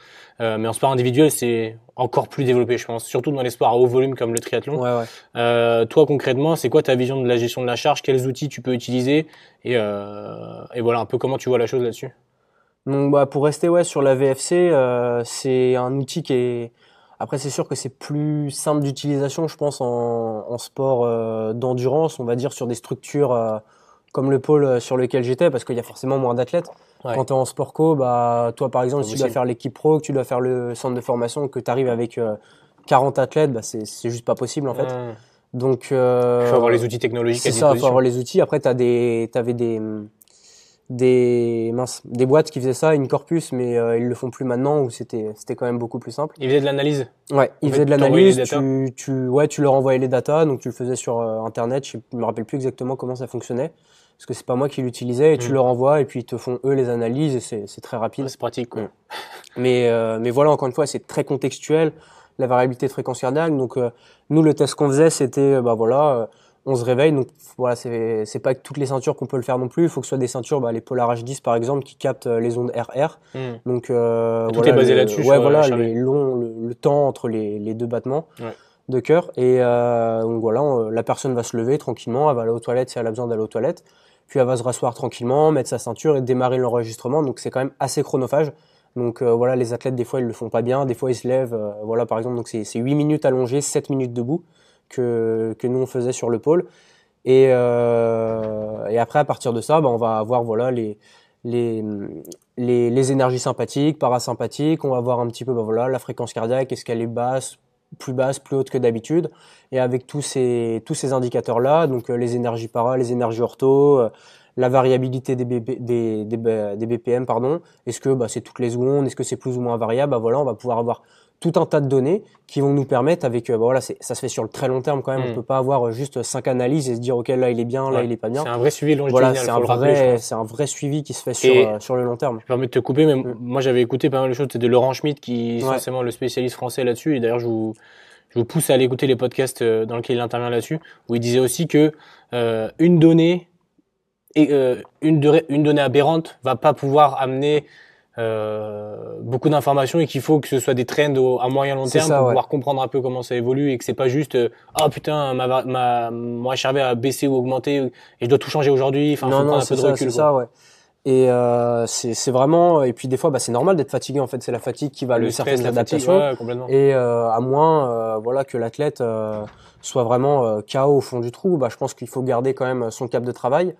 Euh, mais en sport individuel, c'est encore plus développé, je pense, surtout dans les sports à haut volume comme le triathlon. Ouais, ouais. Euh, toi, concrètement, c'est quoi ta vision de la gestion de la charge? Quels outils tu peux utiliser? Et, euh, et voilà un peu comment tu vois la chose là-dessus donc bah, pour rester ouais, sur la VFC, euh, c'est un outil qui est... Après c'est sûr que c'est plus simple d'utilisation, je pense, en, en sport euh, d'endurance, on va dire sur des structures euh, comme le pôle sur lequel j'étais, parce qu'il y a forcément moins d'athlètes. Quand tu es en sport co, bah, toi par exemple, si tu dois faire l'équipe pro, que tu dois faire le centre de formation, que tu arrives avec 40 athlètes, bah, c'est juste pas possible en fait. Donc, il faut avoir les outils technologiques. C'est ça, il faut avoir les outils. Après, tu avais des, des mince, des boîtes qui faisaient ça, une corpus, mais euh, ils le font plus maintenant où c'était c'était quand même beaucoup plus simple. Ils faisaient de l'analyse. Ouais, ils faisaient de l'analyse. Tu, tu ouais, tu leur envoyais les datas, donc tu le faisais sur euh, internet. Je me rappelle plus exactement comment ça fonctionnait parce que c'est pas moi qui l'utilisais et tu mm. leur envoies et puis ils te font eux les analyses et c'est c'est très rapide. c'est pratique quoi. Mm. Mais euh, mais voilà encore une fois c'est très contextuel la variabilité de fréquence cardiaque. Donc nous le test qu'on faisait c'était bah voilà on se réveille. Donc voilà, c'est pas toutes les ceintures qu'on peut le faire non plus. Il faut que ce soit des ceintures, bah, les Polar H10 par exemple, qui captent euh, les ondes RR. Hmm. Donc euh, tout est basé là-dessus. Ouais, voilà, les longs, le, temps entre les, les deux battements. de cœur et euh, donc voilà la personne va se lever tranquillement elle va aller aux toilettes si elle a besoin d'aller aux toilettes puis elle va se rasseoir tranquillement mettre sa ceinture et démarrer l'enregistrement donc c'est quand même assez chronophage donc euh, voilà les athlètes des fois ils le font pas bien des fois ils se lèvent voilà par exemple donc c'est 8 minutes allongées 7 minutes debout que, nous on faisait sur le pôle. Et, euh, et après, à partir de ça, bah, on va avoir voilà, les, les, les, les, énergies sympathiques, parasympathiques. On va voir un petit peu bah, voilà, la fréquence cardiaque, est-ce qu'elle est basse, plus basse, plus haute que d'habitude. Et avec tous ces, tous ces indicateurs-là, donc euh, les énergies para, les énergies ortho, euh, la variabilité des, BPM, pardon. Est-ce que bah, c'est toutes les secondes Est-ce que c'est plus ou moins variable bah, voilà, On va pouvoir avoir tout un tas de données qui vont nous permettre avec euh, bah voilà ça se fait sur le très long terme quand même. On mm. peut pas avoir euh, juste cinq analyses et se dire ok là il est bien là il est pas bien. C'est un vrai suivi longitudinal voilà c'est un vrai c'est un vrai suivi qui se fait sur euh, sur le long terme. je permets de te couper mais mm. moi j'avais écouté pas mal de choses. C'était de Laurent Schmitt qui est forcément le spécialiste français là-dessus. Et d'ailleurs je vous je vous pousse à aller écouter les podcasts dans lesquels il intervient là-dessus où il disait aussi que euh, une donnée et une, une donnée aberrante va pas pouvoir amener euh, beaucoup d'informations et qu'il faut que ce soit des trends au, à moyen long terme pour pouvoir comprendre un peu comment ça évolue et que c'est pas juste euh, ah oh, putain ma ma mon HRV a baissé ou augmenté et je dois tout changer aujourd'hui. Enfin non, non, c'est ça, c'est ça ouais. Et euh, c'est vraiment et puis des fois bah, c'est normal d'être fatigué en fait. C'est la fatigue qui va le, le certaines adaptations. et euh, à moins voilà que l'athlète soit vraiment KO au fond du trou bah je pense qu'il faut garder quand même son cap de travail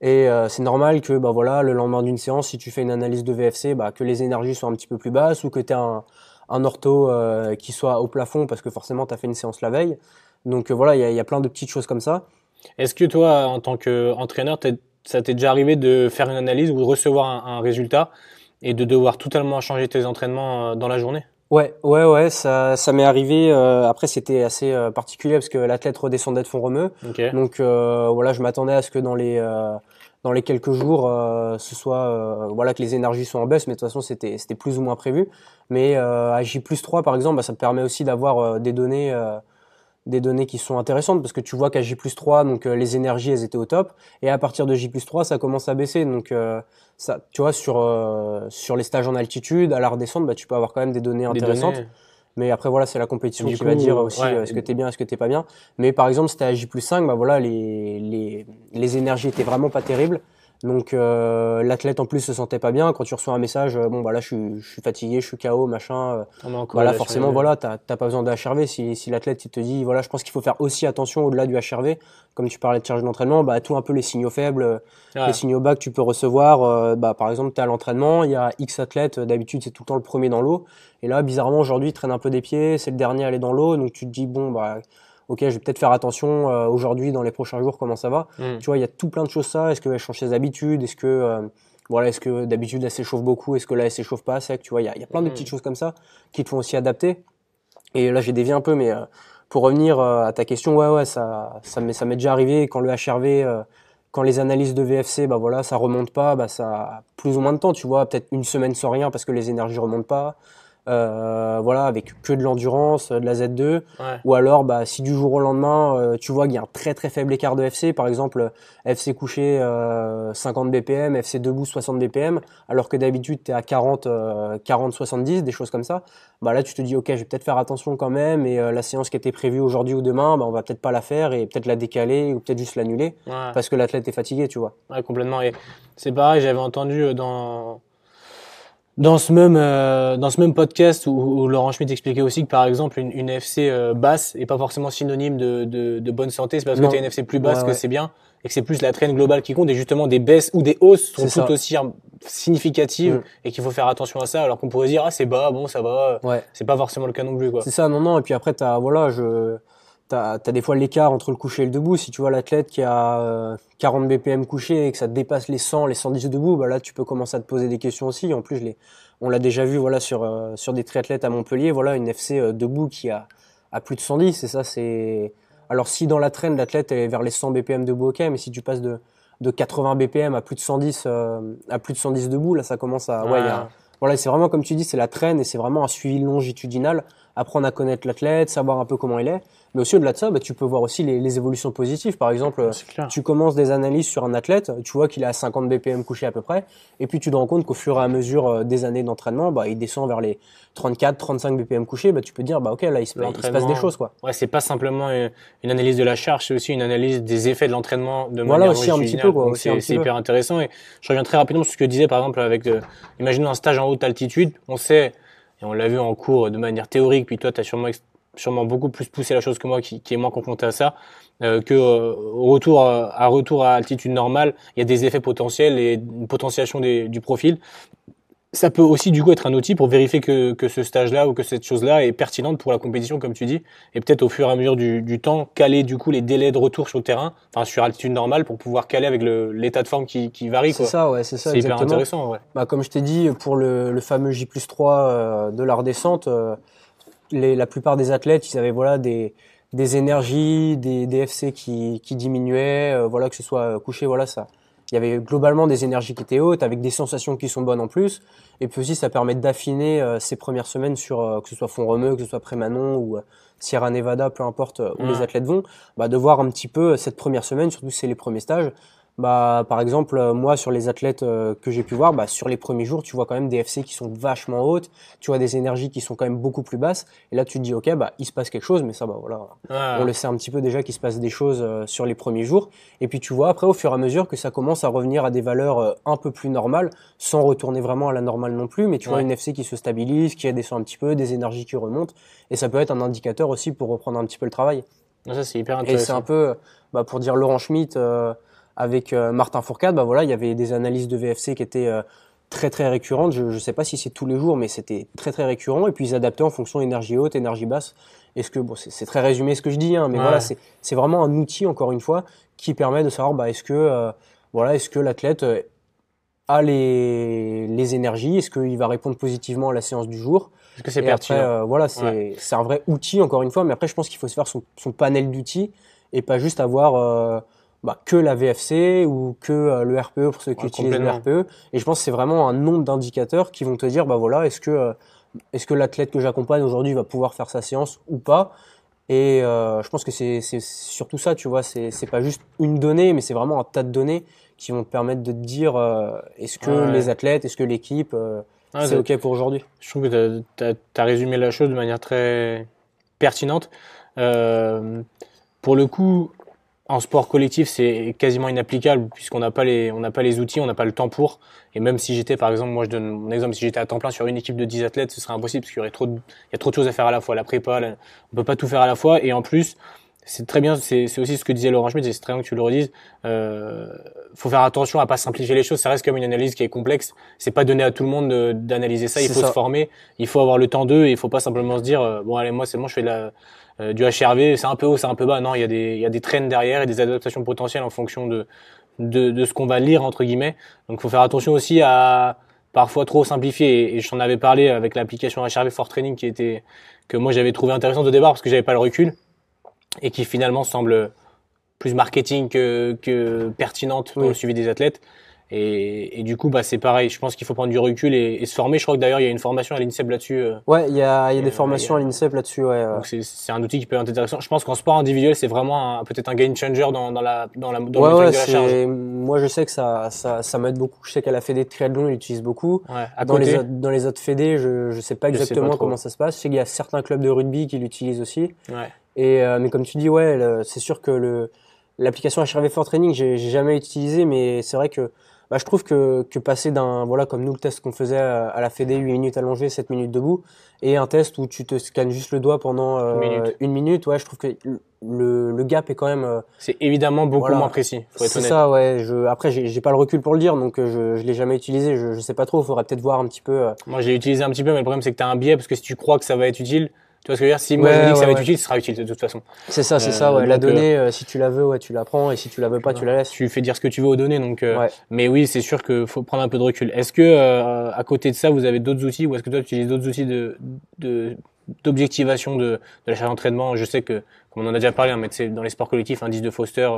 et euh, c'est normal que bah voilà, le lendemain d'une séance, si tu fais une analyse de VFC, bah, que les énergies soient un petit peu plus basses ou que tu aies un, ortho euh, qui soit au plafond parce que forcément tu as fait une séance la veille. Donc euh, voilà, il y a, plein de petites choses comme ça. Est-ce que toi, en tant qu'entraîneur, ça t'est déjà arrivé de faire une analyse ou de recevoir un, un résultat et de devoir totalement changer tes entraînements dans la journée? Ouais, ouais, ouais, ça, ça m'est arrivé. Euh, après, c'était assez euh, particulier parce que l'athlète redescendait de fond remue. Donc euh, voilà, je m'attendais à ce que dans les dans les quelques jours, ce soit voilà que les énergies soient en baisse, mais de toute façon, c'était c'était plus ou moins prévu. Mais à J 3 par exemple, bah, ça me permet aussi d'avoir des données des données qui sont intéressantes parce que tu vois qu'à J 3, donc euh, les énergies elles étaient au top et à partir de J 3 ça commence à baisser donc euh, ça tu vois sur euh, sur les stages en altitude à la redescente bah tu peux avoir quand même des données intéressantes Mais après, voilà, c'est la compétition qui va dire aussi est-ce que tu es bien, est-ce que tu pas bien. Mais par exemple, c'était à J plus 5, bah voilà, les, les, les énergies étaient vraiment pas terribles. Donc euh, l'athlète en plus se sentait pas bien. Quand tu reçois un message, euh, bon bah là je suis, je suis fatigué, je suis KO, machin. Euh, voilà forcément voilà t'as pas besoin de HRV. Si, si l'athlète te dit voilà je pense qu'il faut faire aussi attention au-delà du HRV. Comme tu parlais de charge d'entraînement, bah tout un peu les signaux faibles, les signaux bas que tu peux recevoir. bah par exemple t'es à l'entraînement, il y a X athlètes, d'habitude c'est tout le temps le premier dans l'eau. Et là bizarrement aujourd'hui il traîne un peu des pieds, c'est le dernier à aller dans l'eau, donc tu te dis bon bah ok, je vais peut-être faire attention euh, aujourd'hui, dans les prochains jours, comment ça va. Mm. Tu vois, il y a tout plein de choses ça. Est-ce qu'elle change ses habitudes? Est-ce que, euh, voilà, est-ce que d'habitude elle s'échauffe beaucoup? Est-ce que là elle s'échauffe pas sec? Tu vois, il y a, y a, plein de mm. petites choses comme ça qui te font aussi adapter. Et là, j'ai dévié un peu, mais euh, pour revenir à ta question, ouais, ouais, ça, ça m'est, ça m'est déjà arrivé quand le HRV, quand les analyses de VFC, bah voilà, ça remonte pas, bah ça a plus ou moins de temps, tu vois, peut-être une semaine sans rien parce que les énergies remontent pas. Euh, voilà, avec que de l'endurance, de la Z2, ou alors bah, si du jour au lendemain euh, tu vois qu'il y a un très très faible écart de FC, par exemple FC couché 50 BPM, FC debout 60 BPM, alors que d'habitude tu es à 40 40 70, des choses comme ça, bah là tu te dis ok je vais peut-être faire attention quand même et euh, la séance qui était prévue aujourd'hui ou demain, bah, on va peut-être pas la faire et peut-être la décaler ou peut-être juste l'annuler parce que l'athlète est fatigué, tu vois. Ouais, complètement. Et c'est pareil, j'avais entendu dans dans ce même euh, dans ce même podcast où, Laurent Schmitt expliquait aussi que par exemple une, une FC euh, basse est pas forcément synonyme de, de, de bonne santé c'est parce que tu as une FC plus basse que c'est bien et que c'est plus la traîne globale qui compte et justement des baisses ou des hausses sont tout aussi significatives mm. et qu'il faut faire attention à ça alors qu'on pourrait dire ah c'est bas bon ça va ouais. c'est pas forcément le cas non plus quoi c'est ça non non et puis après t'as voilà je t'as as des fois l'écart entre le coucher et le debout. Si tu vois l'athlète qui a 40 euh, BPM couché et que ça dépasse les 100, les 110 debout, bah là tu peux commencer à te poser des questions aussi. En plus, je on l'a déjà vu voilà sur euh, sur des triathlètes à Montpellier, voilà une FC euh, debout qui a à plus de 110 et ça c'est alors si dans la traîne l'athlète est vers les 100 BPM debout, ok, mais si tu passes de de 80 BPM à plus de 110 à plus de 110 debout, là ça commence à ouais, voilà, c'est vraiment comme tu dis, c'est la traîne et c'est vraiment un suivi longitudinal apprendre à connaître l'athlète, savoir un peu comment il est. Mais aussi au-delà de ça, bah, tu peux voir aussi les, les évolutions positives. Par exemple, tu commences des analyses sur un athlète, tu vois qu'il est à 50 BPM couché à peu près, et puis tu te rends compte qu'au fur et à mesure euh, des années d'entraînement, bah, il descend vers les 34, 35 BPM couché. Bah, tu peux dire, bah, ok, là, il se, passe des choses. Quoi. Ouais, c'est pas simplement une analyse de la charge, c'est aussi une analyse des effets de l'entraînement de voilà, aussi un petit peu. Quoi, c'est hyper intéressant. Et je reviens très rapidement sur ce que disais, par exemple, avec, euh, imaginons un stage en haute altitude, on sait et on l'a vu en cours de manière théorique, puis toi, tu as sûrement, sûrement beaucoup plus poussé la chose que moi, qui, qui est moins confronté à ça, euh, que euh, retour à, retour à altitude normale, il y a des effets potentiels et une potentiation du profil ça peut aussi du coup être un outil pour vérifier que, que ce stage-là ou que cette chose-là est pertinente pour la compétition, comme tu dis, et peut-être au fur et à mesure du, du, temps caler du coup les délais de retour sur le terrain, enfin sur altitude normale, pour pouvoir caler avec l'état de forme qui, qui varie. C'est ça, ouais, c'est ça. C'est hyper intéressant. Ouais. Bah, comme je t'ai dit, pour le, le, fameux J 3 euh, de la redescente, euh, les, la plupart des athlètes, ils avaient voilà des des énergies, des, des FC qui, qui diminuaient, euh, voilà que ce soit couché, voilà ça il y avait globalement des énergies qui étaient hautes, avec des sensations qui sont bonnes en plus. Et puis aussi, ça permet d'affiner euh, ces premières semaines sur euh, que ce soit Font Romeu, que ce soit Prémanon ou euh, Sierra Nevada, peu importe où les athlètes vont, bah, de voir un petit peu cette première semaine, surtout si c'est les premiers stages, bah, par exemple, euh, moi, sur les athlètes euh, que j'ai pu voir, bah, sur les premiers jours, tu vois quand même des FC qui sont vachement hautes, tu vois des énergies qui sont quand même beaucoup plus basses. Et là, tu te dis, OK, bah, il se passe quelque chose, mais ça, bah, voilà. On le sait un petit peu déjà qu'il se passe des choses euh, sur les premiers jours. Et puis, tu vois après, au fur et à mesure, que ça commence à revenir à des valeurs un peu plus normales, sans retourner vraiment à la normale non plus. Mais tu vois une FC qui se stabilise, qui redescend un petit peu, des énergies qui remontent. Et ça peut être un indicateur aussi pour reprendre un petit peu le travail. Ça, c'est hyper intéressant. Et c'est un peu, bah, pour dire Laurent Schmitt, avec euh, Martin Fourcade, bah voilà, il y avait des analyses de VFC qui étaient euh, très très récurrentes. Je ne sais pas si c'est tous les jours, mais c'était très très récurrent. Et puis ils adaptaient en fonction énergie haute, énergie basse. Est-ce que bon, c'est très résumé ce que je dis, hein, mais voilà, c'est vraiment un outil encore une fois qui permet de savoir, bah, est-ce que euh, voilà, est-ce que l'athlète a les, les énergies, est-ce qu'il va répondre positivement à la séance du jour? Est-ce que c'est pertinent? Voilà, c'est c'est un vrai outil encore une fois, mais après je pense qu'il faut se faire son, son panel d'outils et pas juste avoir bah, que la VFC ou que euh, le RPE pour ceux qui utilisent le RPE. Et je pense que c'est vraiment un nombre d'indicateurs qui vont te dire, bah voilà, est-ce que euh, est-ce que l'athlète que j'accompagne aujourd'hui va pouvoir faire sa séance ou pas? Et euh, je pense que c'est surtout ça, tu vois, c'est pas juste une donnée, mais c'est vraiment un tas de données qui vont te permettre de te dire, est-ce que les athlètes, est-ce que l'équipe c'est OK pour aujourd'hui? Je trouve que tu as, résumé la chose de manière très pertinente. Pour le coup, en sport collectif, c'est quasiment inapplicable puisqu'on n'a pas les on n'a pas les outils, on n'a pas le temps pour. Et même si j'étais, par exemple, moi je donne mon exemple, si j'étais à temps plein sur une équipe de 10 athlètes, ce serait impossible parce qu'il y aurait trop de, il y a trop de choses à faire à la fois, la prépa, on peut pas tout faire à la fois. Et en plus, c'est très bien, c'est aussi ce que disait Laurent Schmitt, c'est très bien que tu le redises. Euh, faut faire attention à pas simplifier les choses. Ça reste comme une analyse qui est complexe. C'est pas donné à tout le monde d'analyser ça. Il faut se former, il faut avoir le temps d'eux. Il faut pas simplement se dire euh, bon allez moi c'est bon, je fais de la euh, du HRV, c'est un peu haut, c'est un peu bas. Non, il y a des, il y a des trends derrière et des adaptations potentielles en fonction de, de, de ce qu'on va lire, entre guillemets. Donc, il faut faire attention aussi à parfois trop simplifier. Et, je t'en avais parlé avec l'application HRV for Training qui était, que moi j'avais trouvé intéressante au départ parce que j'avais pas le recul et qui finalement semble plus marketing que, que pertinente dans le suivi des athlètes. Et, et, du coup, bah, c'est pareil. Je pense qu'il faut prendre du recul et, et, se former. Je crois que d'ailleurs, il y a une formation à l'INSEP là-dessus. Euh. ouais, il y a, y a des formations à l'INSEP là-dessus. Ouais, Donc c'est un outil qui peut être intéressant. Je pense qu'en sport individuel, c'est vraiment peut-être un game changer dans, dans la dans la dans ouais, ouais, de la charge. Moi, je sais que ça ça, ça m'aide beaucoup. Je sais qu'à la Fédé de triathlon, ils l'utilisent beaucoup. Ouais, à dans les dans les autres Fédés, je je sais pas exactement comment ça se passe. Je sais qu'il y a certains clubs de rugby qui l'utilisent aussi. Ouais. Et euh, mais comme tu dis, ouais, c'est sûr que le l'application HRV for Training, j'ai jamais utilisé, mais c'est vrai que bah, je trouve que, que passer d'un, voilà, comme nous le test qu'on faisait à, la Fédé, 8 minutes allongées, 7 minutes debout, et un test où tu te scannes juste le doigt pendant euh, une, minute. ouais, je trouve que le, le gap est quand même. Euh, c'est évidemment beaucoup moins précis. C'est ça, ouais. Je, après, j'ai pas le recul pour le dire, donc euh, je, je l'ai jamais utilisé. Je, je sais pas trop. Il faudrait peut-être voir un petit peu. Moi, j'ai utilisé un petit peu, mais le problème c'est que tu as un biais parce que si tu crois que ça va être utile, tu vois ce que je veux dire? Si moi je me dis que ça va être utile, ce sera utile de toute façon. C'est ça, c'est ça. Ouais. Euh, la donnée, euh, si tu la veux, ouais, tu la prends, et si tu la veux pas, tu la laisses. Tu fais dire ce que tu veux aux données, donc. Euh, mais oui, c'est sûr qu'il faut prendre un peu de recul. Est-ce que à côté de ça, vous avez d'autres outils, ou est-ce que toi tu utilises d'autres outils de, de d'objectivation de, de la charge d'entraînement? Je sais que, comme on en a déjà parlé, hein, mais dans les sports collectifs, indice de Foster,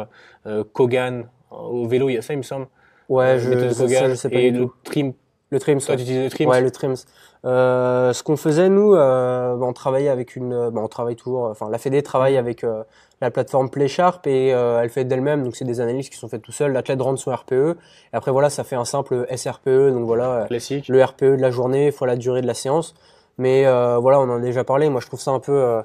Kogan, au vélo, il y a ça, il me semble. Ouais, je, ça, je sais pas. Et le trim le Trims. Toi, tu utilises le Trims? Ouais, le Trims. Euh, ce qu'on faisait nous, euh, bah, on travaillait avec une, bah, on travaille toujours. Enfin, la Fédé travaille avec euh, la plateforme PlaySharp et euh, elle fait d'elle-même. Donc c'est des analyses qui sont faites tout seul. L'athlète rentre son RPE et après voilà, ça fait un simple SRPE. Donc voilà, Classique. le RPE de la journée fois la durée de la séance. Mais voilà, on en a déjà parlé. Moi, je trouve ça un peu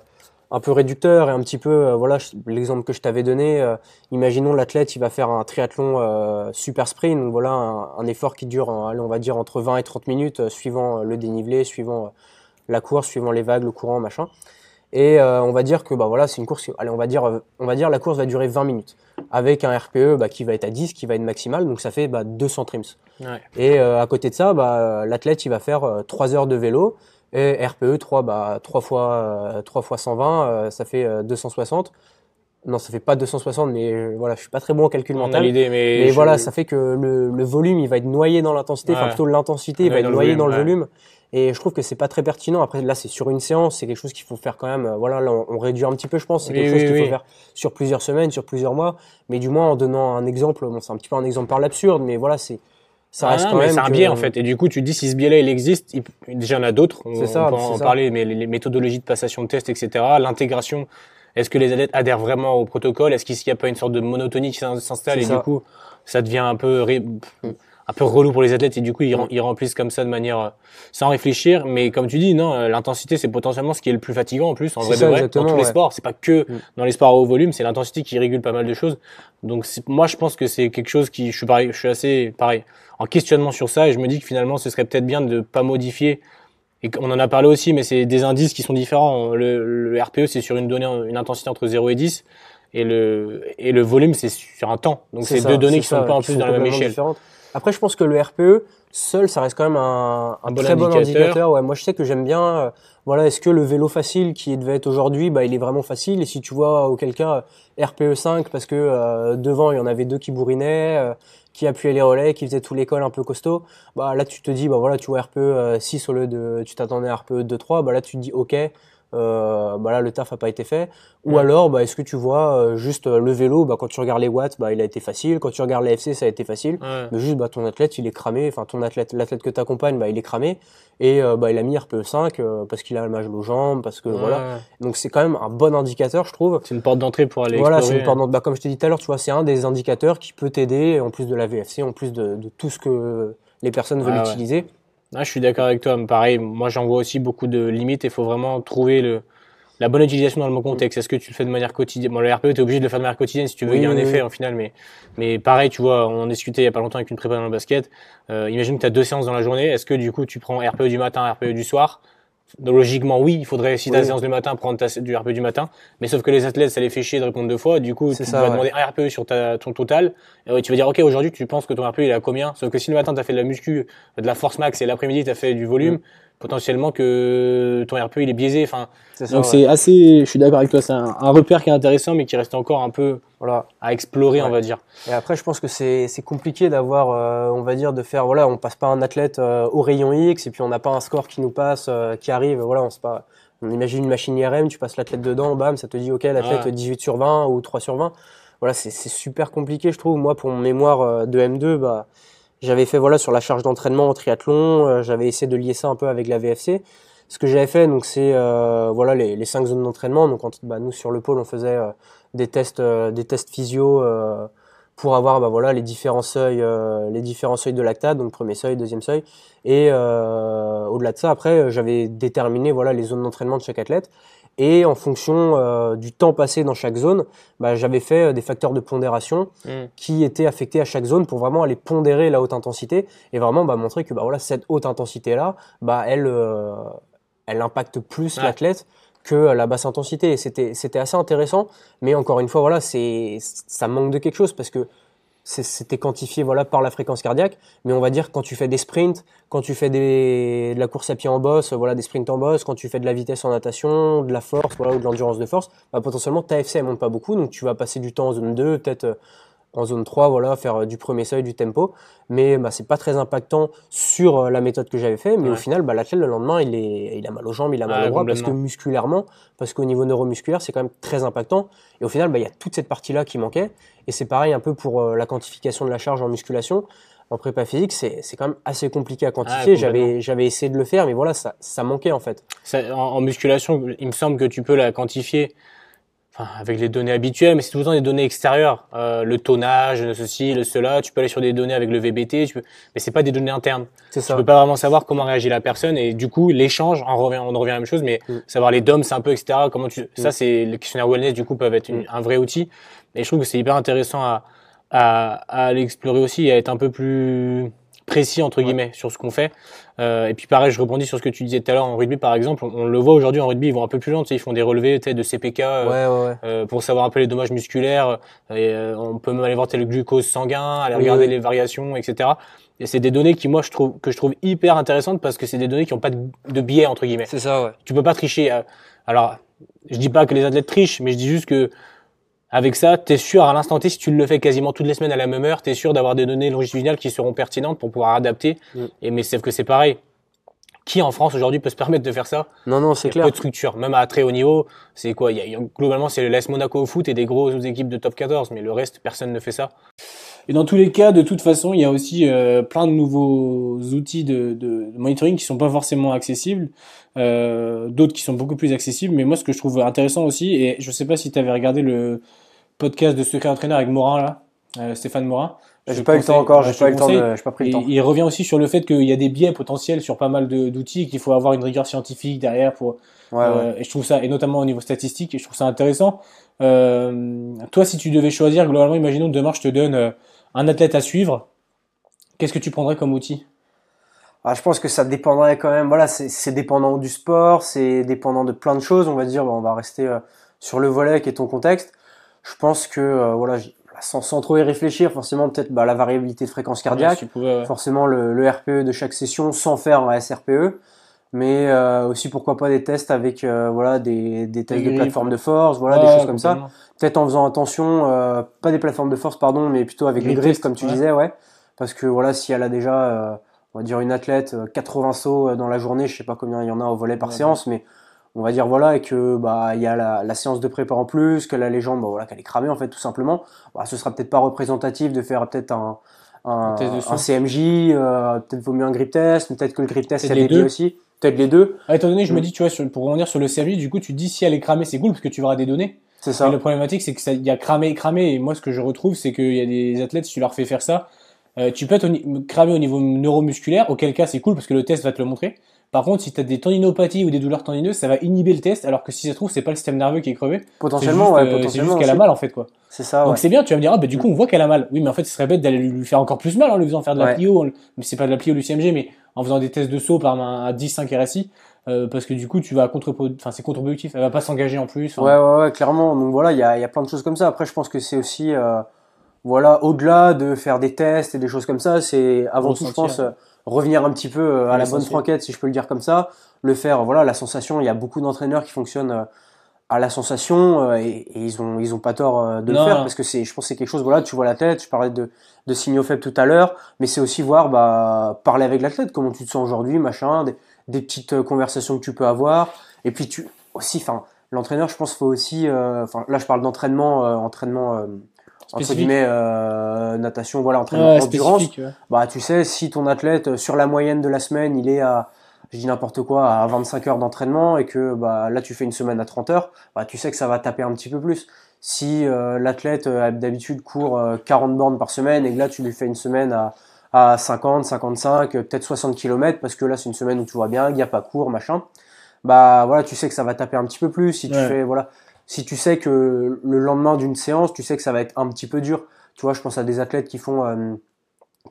un peu réducteur et un petit peu, euh, voilà, l'exemple que je t'avais donné. Euh, imaginons l'athlète, il va faire un triathlon euh, super sprint, donc voilà, un, effort qui dure, allez, on va dire entre 20 et 30 minutes, suivant le dénivelé, suivant la course, suivant les vagues, le courant, machin. Et on va dire que bah voilà, c'est une course. Allez, on va dire, on va dire la course va durer 20 minutes avec un RPE bah, qui va être à 10, qui va être maximal, donc ça fait bah, 200 trims. Ouais. Et à côté de ça, bah, l'athlète il va faire 3 heures de vélo et RPE 3, bah, 3 fois, 3 euh, fois 120, euh, ça fait 260. Euh, non, ça fait pas 260, mais voilà, je suis pas très bon en calcul mental. mais, mais voilà, ça fait que le, le, volume, il va être noyé dans l'intensité, enfin plutôt l'intensité, il va être noyé dans le volume. Et je trouve que c'est pas très pertinent. Après, là, c'est sur une séance, c'est quelque chose qu'il faut faire quand même. Voilà, là, on, réduit un petit peu, je pense. C'est quelque chose qu'il faut faire sur plusieurs semaines, sur plusieurs mois. Mais du moins, en donnant un exemple, bon, c'est un petit peu un exemple par l'absurde, mais voilà, c'est ça reste quand même. C'est un biais en fait. Et du coup, tu dis si ce biais-là il existe, il... déjà il y en a d'autres. On, ça, peut en parler, mais les méthodologies de passation de tests, etc. L'intégration. Est-ce que les athlètes adhèrent vraiment au protocole? Est-ce qu'il n'y a pas une sorte de monotonie qui s'installe et du coup ça devient un peu un peu relou pour les athlètes et du coup ils, remplissent comme ça de manière euh, sans réfléchir. Mais comme tu dis non euh, l'intensité c'est potentiellement ce qui est le plus fatigant en plus en vrai, vrai dans tous les sports. C'est pas que mm. dans les sports à haut volume c'est l'intensité qui régule pas mal de choses. Donc moi je pense que c'est quelque chose qui je suis pareil je suis assez pareil en questionnement sur ça et je me dis que finalement ce serait peut-être bien de pas modifier. Et on en a parlé aussi mais c'est des indices qui sont différents. Le, le RPE c'est sur une donnée une intensité entre 0 et 10 et le et le volume c'est sur un temps. Donc c'est deux données qui sont pas en plus dans la même échelle après, je pense que le RPE, seul, ça reste quand même un, un, très bon indicateur. Ouais, moi, je sais que j'aime bien. Euh, voilà, est-ce que le vélo facile qui devait être aujourd'hui, bah, il est vraiment facile? Et si tu vois auquel cas RPE 5, parce que euh, devant il y en avait deux qui bourrinaient, euh, qui appuyaient les relais, qui faisaient tout l'école un peu costaud, bah là tu te dis, bah voilà, tu vois RPE 6 au lieu de, tu t'attendais à RPE 2, 3, bah là tu te dis, ok, euh, bah là le taf a pas été fait. Ou alors bah est-ce que tu vois euh, juste euh, le vélo bah quand tu regardes les watts bah il a été facile. Quand tu regardes l'AFC ça a été facile. Mais juste bah ton athlète il est cramé. Enfin ton athlète l'athlète que tu accompagnes bah il est cramé. Et bah il a mis RPE 5 parce qu'il a le mal aux jambes parce que voilà. donc c'est quand même un bon indicateur je trouve. C'est une porte d'entrée pour aller voilà c'est une porte bah, comme je t'ai dit tout à l'heure tu vois c'est un des indicateurs qui peut t'aider en plus de la VFC en plus de, de tout ce que les personnes veulent utiliser Ah, je suis d'accord avec toi. Pareil, moi j'en vois aussi beaucoup de limites et il faut vraiment trouver le, la bonne utilisation dans le bon contexte. Est-ce que tu le fais de manière quotidienne? Bon, le RPE, tu es obligé de le faire de manière quotidienne si tu veux il y a un effet en final. Mais, mais pareil, tu vois, on en discutait il y a pas longtemps avec une prépa dans le basket. Euh, imagine que tu as deux séances dans la journée. Est-ce que du coup tu prends RPE du matin, RPE du soir? Logiquement, oui, il faudrait, si ta séance du matin, prendre ta, du RPE du matin. Mais sauf que les athlètes, ça les fait chier de répondre deux fois. Du coup, tu vas demander un RPE sur ta, ton total. Et tu vas dire, OK, aujourd'hui, tu penses que ton RPE, il est à combien? Sauf que si le matin, tu as fait de la muscu, de la force max et l'après-midi, tu as fait du volume, mm potentiellement que ton RPE il est biaisé. Enfin, donc c'est assez, je suis d'accord avec toi, c'est un, repère qui est intéressant, mais qui reste encore un peu voilà. à explorer, on va dire. Et après, je pense que c'est compliqué d'avoir, euh, on va dire, de faire, voilà, on passe pas un athlète euh, au rayon X et puis on n'a pas un score qui nous passe, euh, qui arrive, voilà, on se pas. On imagine une machine IRM, tu passes l'athlète dedans, bam, ça te dit, ok, l'athlète 18 sur 20 ou 3 sur 20. Voilà, c'est super compliqué, je trouve. Moi, pour mon mémoire de M2, bah, j'avais fait voilà sur la charge d'entraînement en triathlon, euh, j'avais essayé de lier ça un peu avec la VFC. Ce que j'avais fait, donc c'est euh, voilà les, les, cinq zones d'entraînement. Donc bah, nous sur le pôle, on faisait euh, des tests, des tests physio pour avoir bah, voilà les différents seuils, les différents seuils de lactate. Donc premier seuil, deuxième seuil. Et au-delà de ça, après, j'avais déterminé voilà les zones d'entraînement de chaque athlète. Et en fonction euh, du temps passé dans chaque zone, bah, j'avais fait euh, des facteurs de pondération mm. qui étaient affectés à chaque zone pour vraiment aller pondérer la haute intensité et vraiment bah, montrer que bah, voilà, cette haute intensité-là, bah, elle, euh, elle impacte plus l'athlète que la basse intensité. C'était, assez intéressant, mais encore une fois, voilà, ça manque de quelque chose parce que c'était quantifié voilà par la fréquence cardiaque mais on va dire quand tu fais des sprints quand tu fais des, de la course à pied en bosse voilà des sprints en bosse quand tu fais de la vitesse en natation de la force voilà ou de l'endurance de force bah, potentiellement ta FC elle monte pas beaucoup donc tu vas passer du temps en zone 2 peut-être euh, en zone 3, voilà, faire euh, du premier seuil, du tempo. Mais bah, c'est pas très impactant sur euh, la méthode que j'avais fait. Mais au final, bah, l'athlète, le lendemain, il, est, il a mal aux jambes, il a mal au bras, parce que musculairement, parce qu'au niveau neuromusculaire, c'est quand même très impactant. Et au final, bah, il y a toute cette partie-là qui manquait. Et c'est pareil un peu pour euh, la quantification de la charge en musculation. En prépa physique, c'est quand même assez compliqué à quantifier. j'avais j'avais essayé de le faire, mais voilà, ça, ça manquait en fait. en musculation, il me semble que tu peux la quantifier avec les données habituelles, mais c'est tout le temps des données extérieures. Euh, le tonnage, ceci, le cela. Tu peux aller sur des données avec le VBT, tu peux... mais c'est pas des données internes. C'est ça. Tu peux pas vraiment savoir comment réagit la personne et du coup l'échange, on revient, on revient à la même chose, mais mm. savoir les DOMs un peu, etc. Comment tu, ça mm. c'est le questionnaire wellness du coup peuvent être mm. un vrai outil. Et je trouve que c'est hyper intéressant à à, à l'explorer aussi et à être un peu plus précis entre guillemets sur ce qu'on fait. Euh, et puis pareil, je rebondis sur ce que tu disais tout à l'heure en rugby par exemple. On, le voit aujourd'hui en rugby, ils vont un peu plus loin, tu sais, ils font des relevés de CPK euh, euh, pour savoir un peu les dommages musculaires. Et, on peut même aller voir le glucose sanguin, aller regarder les variations, etc. Et c'est des données qui moi je trouve que je trouve hyper intéressantes parce que c'est des données qui ont pas de, de biais entre guillemets. C'est ça, ouais. Tu peux pas tricher. Alors, je dis pas que les athlètes trichent, mais je dis juste que avec ça, tu es sûr à l'instant T, si tu le fais quasiment toutes les semaines à la même heure, tu es sûr d'avoir des données longitudinales qui seront pertinentes pour pouvoir adapter. Mm. Et mais c'est que c'est pareil. Qui en France aujourd'hui peut se permettre de faire ça? Non, non, c'est clair. Peu de structure, même à très haut niveau. C'est quoi? Il y a, Globalement, c'est le l'AS Monaco au foot et des grosses équipes de top 14, mais le reste, personne ne fait ça. Et dans tous les cas, de toute façon, il y a aussi euh, plein de nouveaux outils de, de, monitoring qui sont pas forcément accessibles, euh, d'autres qui sont beaucoup plus accessibles. Mais moi, ce que je trouve intéressant aussi, et je sais pas si tu avais regardé le podcast de secret entraîneur avec Morin là, euh, Stéphane Morin. J'ai pas eu le temps encore, j'ai pas eu le temps, j'ai pas pris le temps. Il, revient aussi sur le fait qu'il y a des biais potentiels sur pas mal d'outils, qu'il faut avoir une rigueur scientifique derrière pour. Ouais, euh, Et je trouve ça, et notamment au niveau statistique, et je trouve ça intéressant. Euh, toi, si tu devais choisir, globalement, imaginons demain je te donne un athlète à suivre, qu'est-ce que tu prendrais comme outil? Ah, je pense que ça dépendrait quand même. Voilà, c'est dépendant du sport, c'est dépendant de plein de choses. On va dire, on va rester sur le volet qui est ton contexte. Je pense que euh, voilà, sans, sans, trop y réfléchir, forcément peut-être bah, la variabilité de fréquence cardiaque, forcément le, le, RPE de chaque session sans faire un SRPE, mais euh, aussi pourquoi pas des tests avec euh, voilà des, des tests de plateforme de force, voilà des choses comme ça. Peut-être en faisant attention, euh, pas des plateformes de force pardon, mais plutôt avec les, griffes comme tu disais, ouais, parce que voilà si elle a déjà on va dire une athlète 80 sauts dans la journée, je sais pas combien il y en a au volet par séance, mais on va dire voilà et que bah il y a la, séance de prépa en plus, que la légende bah, voilà qu'elle est cramée en fait tout simplement. Bah, ce sera peut-être pas représentatif de faire peut-être un un, CMJ, euh, peut-être vaut mieux un grip test, peut-être que le grip test c'est dédié aussi, peut-être les deux. Ah, étant donné, je me mm. dis tu vois sur, pour revenir sur le CMJ, du coup tu dis si elle est cramée c'est cool parce que tu verras des données. C'est ça. Mais le problématique c'est que ça il y a cramé et cramé et moi ce que je retrouve c'est qu'il y a des athlètes si tu leur fais faire ça Euh, tu peux être cramé au niveau neuromusculaire, auquel cas c'est cool parce que le test va te le montrer. Par contre, si tu as des tendinopathies ou des douleurs tendineuses, ça va inhiber le test, alors que si ça se trouve, c'est pas le système nerveux qui est crevé. Potentiellement, ouais, potentiellement. C'est juste qu'elle a mal, en fait, quoi. C'est ça, Donc c'est bien, tu vas me dire, ah, bah, du coup, on voit qu'elle a mal. Oui, mais en fait, ce serait bête d'aller lui faire encore plus mal en lui faisant faire de la plio, mais c'est pas de la plio, CMG, mais en faisant des tests de saut par un 10-5 RSI. Euh, parce que du coup tu vas contre enfin c'est contre-productif elle va pas s'engager en plus ouais ouais ouais clairement donc voilà il y a, y a plein de choses comme ça après je pense que c'est aussi euh, voilà au-delà de faire des tests et des choses comme ça c'est avant tout je pense euh, revenir un petit peu euh, à la bonne franquette si je peux le dire comme ça le faire voilà la sensation il y a beaucoup d'entraîneurs qui fonctionnent à la sensation et, ils ont ils ont pas tort de le faire parce que c'est je pense c'est quelque chose voilà tu vois la tête je parlais de de signaux faibles tout à l'heure mais c'est aussi voir bah parler avec l'athlète comment tu te sens aujourd'hui machin des petites euh, conversations que tu peux avoir. Et puis tu aussi, enfin, l'entraîneur, je pense, faut aussi, euh, enfin, là, je parle d'entraînement, euh, entraînement entre guillemets natation voilà entraînement endurance bah tu sais si ton athlète sur la moyenne de la semaine il est à je dis n'importe quoi à 25 heures d'entraînement et que bah là tu fais une semaine à 30 heures bah tu sais que ça va taper un petit peu plus si l'athlète d'habitude court 40 bornes par semaine et que là tu lui fais une semaine à à 50, 55, peut-être 60 km parce que là c'est une semaine où tu vois bien, il n'y a pas court, machin. Bah voilà, tu sais que ça va taper un petit peu plus. Si tu fais voilà, si tu sais que le lendemain d'une séance, tu sais que ça va être un petit peu dur. Tu vois, je pense à des athlètes qui font euh,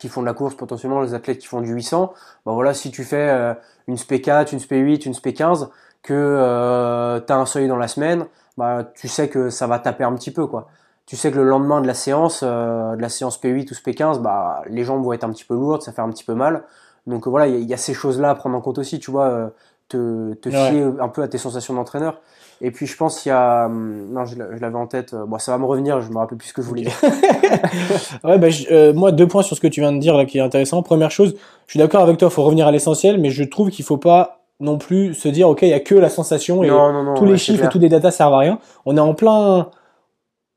qui font de la course potentiellement, les athlètes qui font du 800. Bah voilà, si tu fais euh, une SP4, une SP8, une SP15, que euh, tu as un seuil dans la semaine, bah tu sais que ça va taper un petit peu quoi tu sais que le lendemain de la séance, euh, de la séance P8 ou P15, bah, les jambes vont être un petit peu lourdes, ça fait un petit peu mal. Donc voilà, il y, a ces choses-là à prendre en compte aussi, tu vois, euh, te, te fier un peu à tes sensations d'entraîneur. Et puis je pense qu'il y a, hum, non, je, l'avais en tête. Euh, bon, ça va me revenir, je me rappelle plus ce que je voulais dire. ouais, bah, moi deux points sur ce que tu viens de dire là qui est intéressant. Première chose, je suis d'accord avec toi, il faut revenir à l'essentiel, mais je trouve qu'il faut pas non plus se dire ok, il y a que la sensation et tous les chiffres et tous les datas servent à rien. On est en plein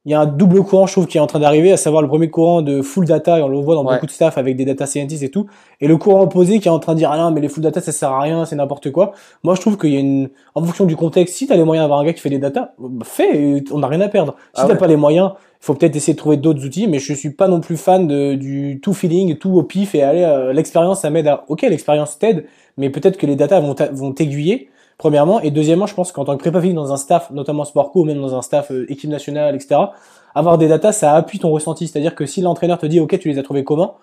il y a un double courant, je trouve, qui est en train d'arriver, à savoir le premier courant de full data, et on le voit dans beaucoup de staff avec des data scientists et tout, et le courant opposé qui est en train de dire, ah non, mais les full data, ça sert à rien, c'est n'importe quoi. Moi, je trouve qu'il y a une, en fonction du contexte, si t'as les moyens d'avoir un gars qui fait des data, bah, fais, on n'a rien à perdre. Si ah t'as pas les moyens, il faut peut-être essayer de trouver d'autres outils, mais je suis pas non plus fan de, du tout feeling, tout au pif, et aller, euh, l'expérience, ça m'aide à, ok, l'expérience t'aide, mais peut-être que les data vont, vont t'aiguiller, premièrement, et deuxièmement, je pense qu'en tant que prépa physique dans un staff, notamment sport co, ou même dans un staff euh, équipe nationale, etc., avoir des datas, ça appuie ton ressenti. C'est-à-dire que si l'entraîneur te dit, OK, tu les as trouvés comment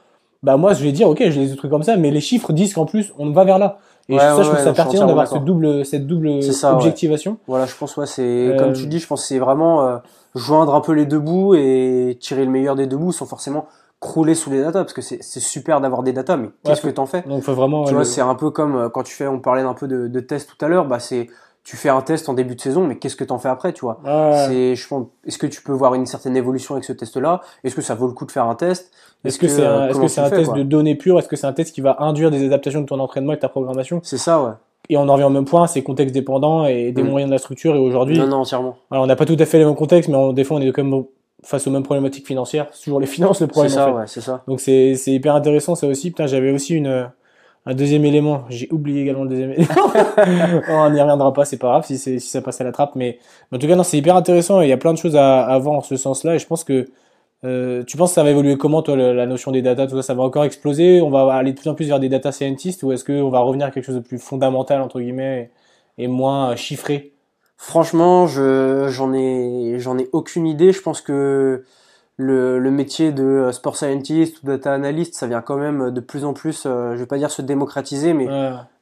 Bah moi, je vais dire, OK, je les ai trouvés comme ça, mais les chiffres disent qu'en plus, on va vers là. Et ça, je trouve ça pertinent d'avoir cette double, cette double objectivation. Voilà, je pense, ouais, c'est, comme tu euh, dis, je pense c'est vraiment euh, joindre un peu les deux bouts et tirer le meilleur des deux bouts sans forcément crouler sous les datas parce que c'est super d'avoir des datas mais qu'est-ce que t'en fais donc faut vraiment tu vois c'est un peu comme euh, quand tu fais on parlait un peu de, de tests tout à l'heure bah c'est tu fais un test en début de saison, mais qu'est-ce que tu en fais après, tu vois C'est, je pense, est-ce que tu peux voir une certaine évolution avec ce test-là? Est-ce que ça vaut le coup de faire un test? Est-ce que, c'est un, est-ce que c'est un test de données pures? Est-ce que c'est un test qui va induire des adaptations de ton entraînement et de ta programmation? C'est ça, ouais. Et on en revient au même point, c'est contexte dépendant et des mm. moyens de la structure. Et aujourd'hui, non, non, entièrement. Alors, on n'a pas tout à fait les mêmes contextes, mais on, des fois, on est quand même face aux mêmes problématiques financières. C'est toujours les finances le problème. C'est ça, ouais, c'est ça. Donc c'est, c'est hyper intéressant ça aussi. Putain, j'avais aussi une un deuxième élément, j'ai oublié également le deuxième élément. on n'y reviendra pas, c'est pas grave si, si ça passe à la trappe. Mais en tout cas, non, c'est hyper intéressant il y a plein de choses à, à voir en ce sens-là. Et je pense que euh, tu penses que ça va évoluer comment, toi, la notion des data, tout ça, ça va encore exploser? On va aller de plus en plus vers des data scientists ou est-ce qu'on va revenir à quelque chose de plus fondamental, entre guillemets, et, moins chiffré? Franchement, je, j'en ai, j'en ai aucune idée. Je pense que le, le, métier de euh, sport scientist ou data analyst, ça vient quand même de plus en plus, euh, je vais pas dire se démocratiser, mais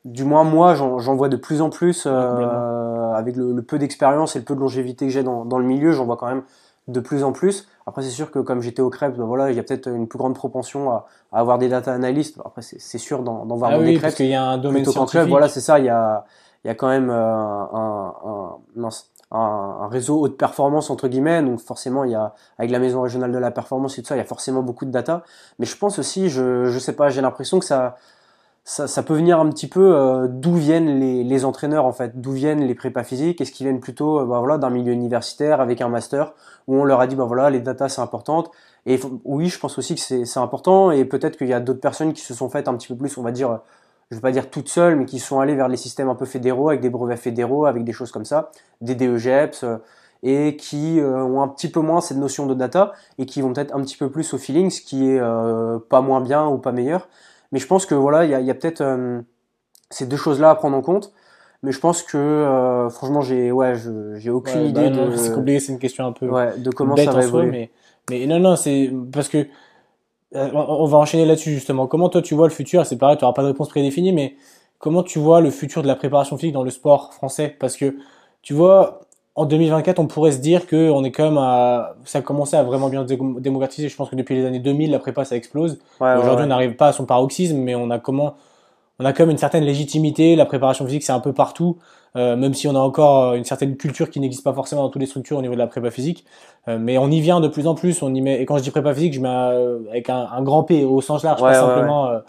du moins moi, j'en vois de plus en plus euh, avec le, peu d'expérience et le peu de longévité que j'ai dans, dans, le milieu, j'en vois quand même de plus en plus. Après, c'est sûr que comme j'étais au crêpe, ben voilà, il y a peut-être une plus grande propension à, à avoir des data analystes. Après, c'est sûr d'en voir ah oui, des crêpes. Parce qu'il y a un domaine scientifique. voilà, c'est ça. Il y a, il y a quand même un, un, réseau haute performance entre guillemets. Donc forcément il y a avec la maison régionale de la performance et tout ça il y a forcément beaucoup de data. Mais je pense aussi je je sais pas j'ai l'impression que ça, ça peut venir un petit peu euh, d'où viennent les, les, entraîneurs en fait. D'où viennent les prépas physiques? Est-ce qu'ils viennent plutôt euh, bah, voilà d'un milieu universitaire avec un master où on leur a dit bah voilà les data c'est important et oui je pense aussi que c'est important. Et peut-être qu'il y a d'autres personnes qui se sont faites un petit peu plus on va dire je ne vais pas dire toutes seules, mais qui sont allées vers les systèmes un peu fédéraux, avec des brevets fédéraux, avec des choses comme ça, des DEGEPS, euh, et qui ont un petit peu moins cette notion de data et qui vont peut-être un petit peu plus au feeling, ce qui est pas moins bien ou pas meilleur. Mais je pense que voilà, il y a, peut-être ces deux choses-là à prendre en compte. Mais je pense que franchement, j'ai ouais, j'ai aucune idée bah de. C'est compliqué, c'est une question un peu. Ouais, de comment ça va évoluer. mais, mais non, non, c'est parce que on va enchaîner là-dessus justement. Comment toi tu vois le futur? C'est pareil, tu n'auras pas de réponse prédéfinie, mais comment tu vois le futur de la préparation physique dans le sport français? Parce que tu vois, en 2024, on pourrait se dire que on est quand même à, ça a commencé à vraiment bien démocratiser. Je pense que depuis les années 2000, la prépa ça explose. Aujourd'hui, on n'arrive pas à son paroxysme, mais on a comment, on a quand même une certaine légitimité. La préparation physique, c'est un peu partout. Euh, même si on a encore une certaine culture qui n'existe pas forcément dans toutes les structures au niveau de la prépa physique. Euh, mais on y vient de plus en plus. On y met, et quand je dis prépa physique, je mets euh, avec un, un, grand P au sens large, pas simplement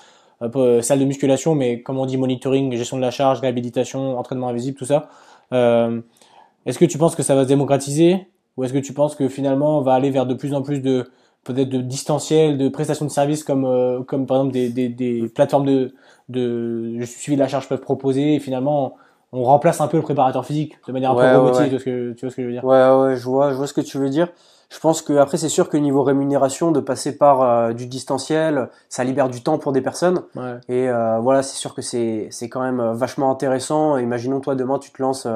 salle de musculation, mais comme on dit monitoring, gestion de la charge, réhabilitation, entraînement invisible, tout ça. est-ce que tu penses que ça va se démocratiser? Ou est-ce que tu penses que finalement on va aller vers de plus en plus de peut-être de distanciel, de prestations de services comme comme par exemple des, des, des plateformes de de suivi de la charge peuvent proposer et finalement on remplace un peu le préparateur physique de manière un peu robotique, tu, vois ce que, tu vois ce que je veux dire Ouais, ouais, je vois, je vois ce que tu veux dire. Je pense que après c'est sûr que niveau rémunération, de passer par euh, du distanciel, ça libère du temps pour des personnes. Ouais. Et euh, voilà, c'est sûr que c'est c'est quand même euh, vachement intéressant. Imaginons toi demain tu te lances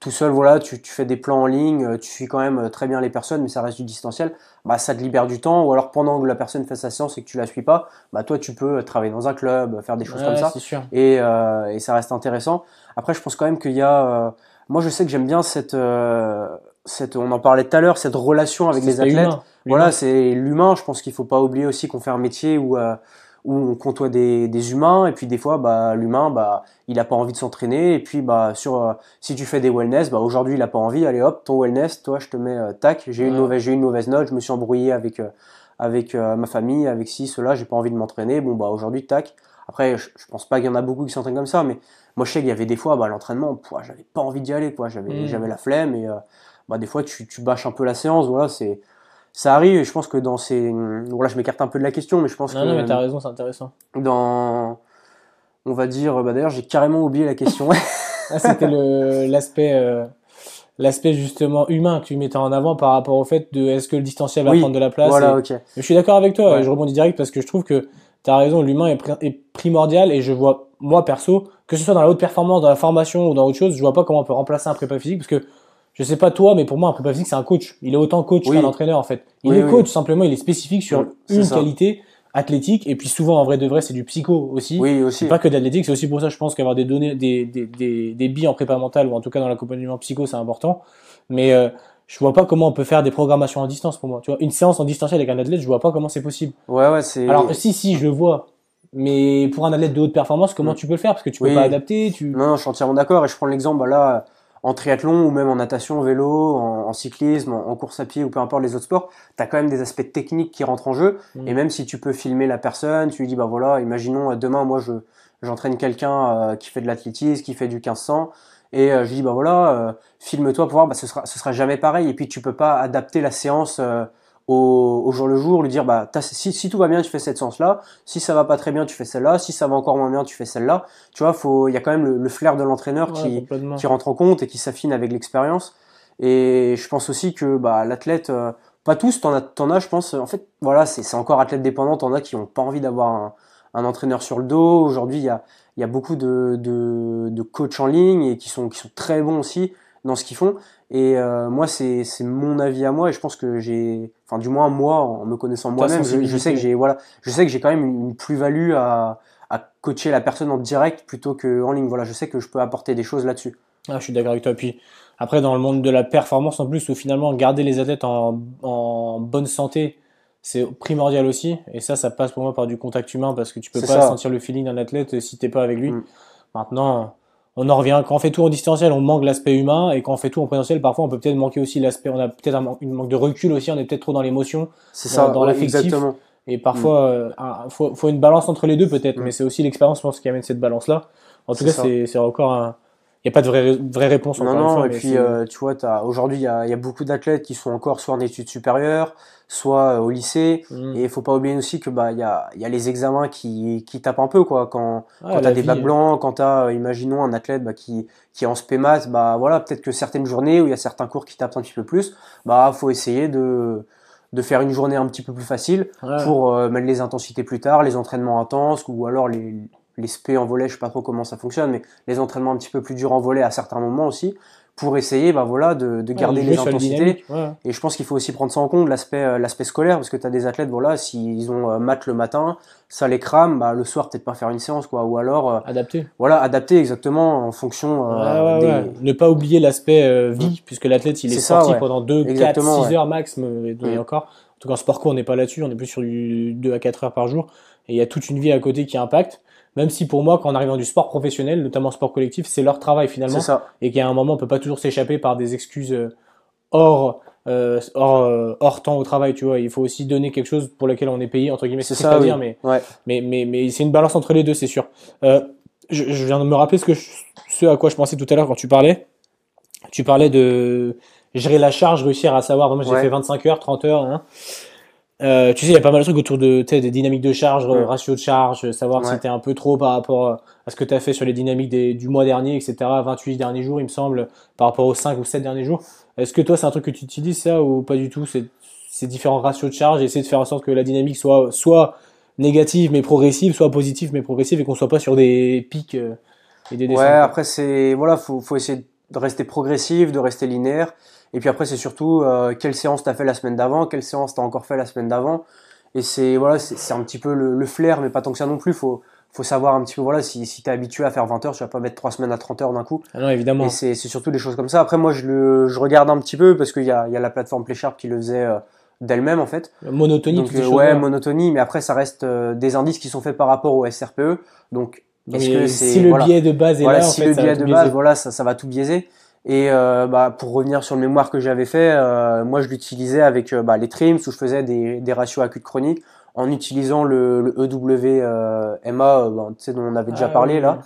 tout seul, voilà, tu, tu, fais des plans en ligne, tu suis quand même très bien les personnes, mais ça reste du distanciel. Bah ça te libère du temps. Ou alors pendant que la personne fait sa séance et que tu la suis pas, bah toi tu peux travailler dans un club, faire des choses comme ça. Sûr. Et et ça reste intéressant. Après, je pense quand même qu'il y a. Euh, moi, je sais que j'aime bien cette, euh, cette. On en parlait tout à l'heure, cette relation avec les athlètes. Voilà, c'est l'humain. Je pense qu'il faut pas oublier aussi qu'on fait un métier où euh, où on côtoie des, des, humains et puis des fois bah l'humain bah il a pas envie de s'entraîner et puis bah sur si tu fais des wellness bah aujourd'hui il a pas envie allez hop ton wellness toi je te mets tac j'ai une mauvaise j'ai une mauvaise note je me suis embrouillé avec avec ma famille avec ci cela j'ai pas envie de m'entraîner bon bah aujourd'hui tac après je, je pense pas qu'il y en a beaucoup qui s'entraînent comme ça mais moi, je sais qu'il y avait des fois, bah, l'entraînement, j'avais pas envie d'y aller, quoi. J'avais, mm. j'avais la flemme et euh, bah, des fois, tu, tu bâches un peu la séance. Voilà, c'est, ça arrive. Et je pense que dans ces, voilà, je m'écarte un peu de la question, mais je pense non, que. Non, mais t'as raison, c'est intéressant. Dans, on va dire, bah, d'ailleurs, j'ai carrément oublié la question. ah, c'était le, l'aspect. Euh, l'aspect justement humain que tu mettais en avant par rapport au fait de est-ce que le distanciel va prendre de la place voilà, ok. je suis d'accord avec toi je rebondis direct parce que je trouve que tu as raison l'humain est, est, primordial et je vois moi perso que ce soit dans la haute performance, dans la formation ou dans autre chose, je vois pas comment on peut remplacer un prépa physique parce que je sais pas toi, mais pour moi, un prépa physique, c'est un coach. Il est autant coach qu'un entraîneur, en fait. Il est coach, simplement, il est spécifique sur une qualité athlétique. Et puis souvent, en vrai de vrai, c'est du psycho aussi. Oui, aussi. C'est pas que d'athlétique, c'est aussi pour ça, je pense qu'avoir des données, des, des, des, des billes en prépa mentale ou en tout cas dans l'accompagnement psycho, c'est important. Mais, euh, je vois pas comment on peut faire des programmations en distance pour moi. Tu vois, une séance en distanciel avec un athlète, je vois pas comment c'est possible. Ouais, ouais, c'est. Alors, si, si, je le vois. Mais pour un athlète de haute performance, comment mm. tu peux le faire? Parce que tu peux pas adapter. Tu... Non, je suis entièrement d'accord. Et je prends l'exemple bah là en triathlon ou même en natation, vélo, en, cyclisme, en, course à pied ou peu importe les autres sports, tu as quand même des aspects techniques qui rentrent en jeu. Mm. Et même si tu peux filmer la personne, tu lui dis bah voilà, imaginons euh, demain moi je j'entraîne quelqu'un euh, qui fait de l'athlétisme, qui fait du 1500 et euh, je lui dis bah voilà, filme-toi pour voir bah ce sera ce sera jamais pareil et puis tu peux pas adapter la séance au, jour le jour, lui dire bah si, si tout va bien, tu fais cette séance là, si ça va pas très bien, tu fais celle-là, si ça va encore moins bien, tu fais celle-là. Tu vois, faut il y a quand même le, flair de l'entraîneur qui qui rentre en compte et qui s'affine avec l'expérience. Et je pense aussi que bah l'athlète euh, pas tous, t'en as, t'en as, je pense. En fait, voilà, c'est, c'est encore athlète dépendant. T'en as qui ont pas envie d'avoir un, un entraîneur sur le dos. Aujourd'hui, il y a, il y a beaucoup de, de, de coachs en ligne et qui sont, qui sont très bons aussi dans ce qu'ils font. Et euh, moi, c'est mon avis à moi, et je pense que j'ai, enfin du moins moi, en me connaissant moi-même, je, sais que j'ai voilà, je sais que j'ai quand même une, plus-value à, à coacher la personne en direct plutôt que en ligne. Voilà, je sais que je peux apporter des choses là-dessus. Ah, je suis d'accord avec toi. Puis après, dans le monde de la performance en plus, où finalement garder les athlètes en, en bonne santé, c'est primordial aussi. Et ça, ça passe pour moi par du contact humain parce que tu peux pas sentir le feeling d'un athlète si t'es pas avec lui. Mm. Maintenant on en revient quand on fait tout en distanciel, on manque l'aspect humain et quand on fait tout en présentiel, parfois on peut peut-être manquer aussi l'aspect, on a peut-être un, manque de recul aussi, on est peut-être trop dans l'émotion, c'est ça, dans, l'affectif. Et parfois, il mm. euh, faut, faut, une balance entre les deux peut-être, mm. mais c'est aussi l'expérience, je pense, qui amène cette balance-là. En tout cas, c'est encore il n'y a pas de vraie, vraie réponse. Non, non, et puis euh, tu vois, aujourd'hui, il y a, y a, beaucoup d'athlètes qui sont encore soit en études supérieures, soit euh, au lycée. Mm. Et il faut pas oublier aussi que bah il y a, y a les examens qui, qui tapent un peu quoi. Quand, quand tu as des bacs blancs, quand tu as, imaginons, un athlète bah, qui, qui est en spémat, bah voilà, peut-être que certaines journées où il y a certains cours qui tapent un petit peu plus, bah faut essayer de de faire une journée un petit peu plus facile pour euh, mettre les intensités plus tard, les entraînements intenses ou alors les, les SP en volet, je sais pas trop comment ça fonctionne, mais les entraînements un petit peu plus durs en volet à certains moments aussi, pour essayer bah voilà, de, de garder les intensités. Et je pense qu'il faut aussi prendre ça en compte, l'aspect euh, l'aspect scolaire, parce que tu as des athlètes, voilà, s'ils ont euh, maths le matin, ça les crame, bah, le soir peut-être pas faire une séance, quoi, ou alors... Euh, adapter. Voilà, adapter exactement en fonction des... Ne pas oublier l'aspect vie, puisque l'athlète, il est, sorti pendant 2, 4, 6 heures max, mais, et encore. En tout cas, en sport co, on n'est pas là-dessus, on est plus sur du 2 à 4 heures par jour, et il y a toute une vie à côté qui impacte. Même si pour moi, quand on arrive dans du sport professionnel, notamment sport collectif, c'est leur travail finalement. Ça. Et qu'à un moment, on peut pas toujours s'échapper par des excuses euh, hors, euh, hors, euh, hors temps au travail, tu vois. Il faut aussi donner quelque chose pour lequel on est payé, entre guillemets. C'est ça, pas dire, mais, ouais. mais, mais, mais c'est une balance entre les deux, c'est sûr. Euh, je, je, viens de me rappeler ce, que ce à quoi je pensais tout à l'heure quand tu parlais. Tu parlais de gérer la charge, réussir à savoir, moi j'ai fait 25 heures, 30 heures, hein. Euh, tu sais, il y a pas mal de trucs autour de des dynamiques de charge, mm. ratio de charge, savoir si t'es un peu trop par rapport à ce que tu as fait sur les dynamiques des, du mois dernier, etc. 28 derniers jours, il me semble, par rapport aux 5 ou 7 derniers jours. Est-ce que toi, c'est un truc que tu utilises ça ou pas du tout? Ces, différents ratios de charge, essayer de faire en sorte que la dynamique soit soit négative mais progressive, soit positive mais progressive et qu'on soit pas sur des pics euh, et des descentes. Ouais, après c'est voilà, faut faut essayer de rester progressif, de rester linéaire. Et puis après, c'est surtout euh, quelle séance t'as fait la semaine d'avant, quelle séance t'as encore fait la semaine d'avant. Et c'est voilà, c'est un petit peu le, flair, mais pas tant que ça non plus. Faut faut savoir un petit peu voilà si si t'es habitué à faire 20 heures, tu vas pas mettre 3 semaines à 30 heures d'un coup. Ah non, évidemment. Et c'est c'est surtout des choses comme ça. Après moi je le je regarde un petit peu parce qu'il y a il y a la plateforme PlaySharp qui le faisait euh, d'elle-même en fait. Monotonie. Donc, euh, ouais, monotonie, mais après ça reste des indices qui sont faits par rapport au SRPE. Donc est-ce que si le biais de base est là, si le biais de base, voilà, ça, ça va tout biaiser. Et euh, bah, pour revenir sur le mémoire que j'avais fait, euh, moi je l'utilisais avec euh, bah, les trims où je faisais des, des ratios acutes chroniques en utilisant le, le EWMA bah, dont on avait déjà ah parlé là.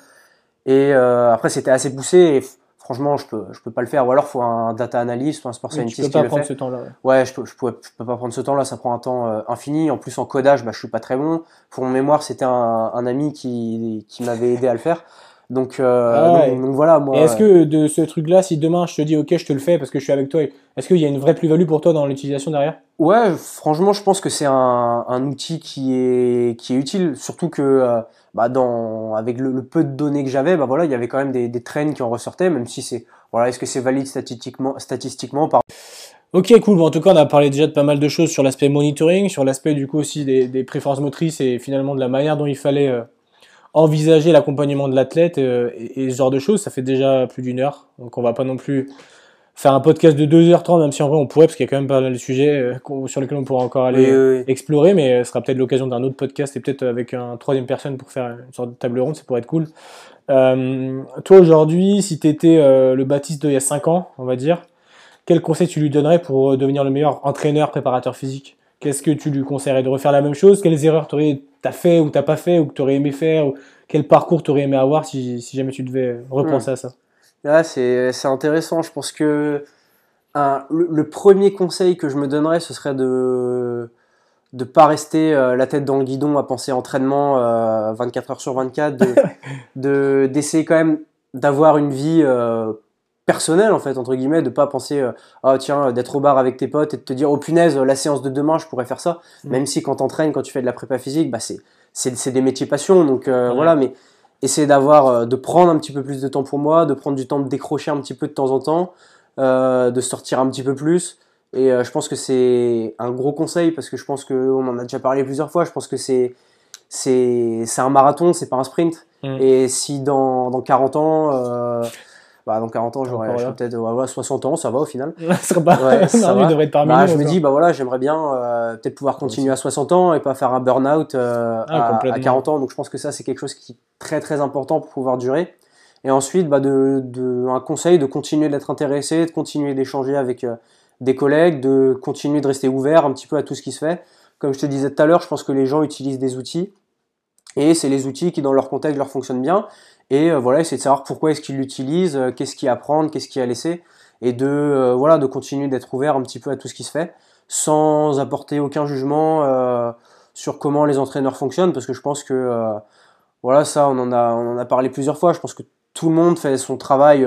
Et après c'était assez poussé et franchement je peux je peux pas le faire ou alors faut un data analyst ou un sport scientist tu peux pas prendre ce temps-là. Ouais, je peux je peux, peux pas prendre ce temps-là, ça prend un temps infini. En plus en codage, bah je suis pas très bon. Pour mon mémoire, c'était un, un ami qui qui m'avait aidé à le faire. Donc, euh, ah donc, voilà. Moi, est-ce que de ce truc-là, si demain je te dis OK, je te le fais parce que je suis avec toi, est-ce qu'il y a une vraie plus-value pour toi dans l'utilisation derrière? Ouais, franchement, je pense que c'est un, un, outil qui est qui est utile, surtout que euh, bah, dans avec le, peu de données que j'avais, bah voilà, il y avait quand même des, des trends qui en ressortaient, même si c'est voilà, est-ce que c'est valide statistiquement statistiquement par Ok, cool. Bon, en tout cas, on a parlé déjà de pas mal de choses sur l'aspect monitoring, sur l'aspect du coup aussi des, des, préférences motrices et finalement de la manière dont il fallait euh, envisager l'accompagnement de l'athlète euh, et, ce genre de choses, ça fait déjà plus d'une heure. Donc on va pas non plus faire un podcast de 2h30, même si en vrai on pourrait, parce qu'il y a quand même pas mal de sujets euh, sur lesquels on pourra encore aller explorer, mais ce sera peut-être l'occasion d'un autre podcast et peut-être avec un troisième personne pour faire une sorte de table ronde, ça pourrait être cool. Euh, toi aujourd'hui, si tu étais le Baptiste d'il y a 5 ans, on va dire, quel conseil tu lui donnerais pour devenir le meilleur entraîneur, préparateur physique? Qu'est-ce que tu lui conseillerais? De refaire la même chose? Quelles erreurs tu t'as fait ou t'as pas fait ou que tu aurais aimé faire ou Quel parcours tu aurais aimé avoir si, si, jamais tu devais repenser à ça? Là, c'est intéressant. Je pense que le, premier conseil que je me donnerais, ce serait de ne pas rester euh, la tête dans le guidon à penser entraînement 24 euh, heures sur 24, de d'essayer quand même d'avoir une vie euh, personnel en fait entre guillemets de pas penser euh, ah tiens d'être au bar avec tes potes et de te dire oh punaise la séance de demain je pourrais faire ça. Mm. même si quand t'entraînes quand tu fais de la prépa physique bah c'est c'est des métiers passion. Donc euh, voilà mais essayer d'avoir euh, de prendre un petit peu plus de temps pour moi de prendre du temps de décrocher un petit peu de temps en temps de sortir un petit peu plus. Et je pense que c'est un gros conseil parce que je pense que on en a déjà parlé plusieurs fois. Je pense que c'est c'est c'est un marathon c'est pas un sprint. Mm. et si dans dans 40 ans bah, dans 40 ans, j'aurais peut-être ouais, 60 ans, ça va au final. ça pas... ouais, ça va. Être parmi bah, je me dis, bah voilà, j'aimerais bien euh, peut-être pouvoir continuer à 60 ans et pas faire un burn-out euh, ah, à, 40 ans. Donc je pense que ça, c'est quelque chose qui est très très important pour pouvoir durer. Et ensuite, bah, de, de un conseil de continuer d'être intéressé, de continuer d'échanger avec euh, des collègues, de continuer de rester ouvert un petit peu à tout ce qui se fait. Comme je te disais tout à l'heure, je pense que les gens utilisent des outils Et c'est les outils qui, dans leur contexte, leur fonctionnent bien. Et euh, voilà, essayer de savoir pourquoi est-ce qu'ils l'utilisent, euh, qu'est-ce qu'il y a à prendre, qu'est-ce qu'il y a à laisser. Et de, euh, voilà, de continuer d'être ouvert un petit peu à tout ce qui se fait, sans apporter aucun jugement sur comment les entraîneurs fonctionnent, parce que je pense que, voilà, ça, on en, a, on en a parlé plusieurs fois. Je pense que tout le monde fait son travail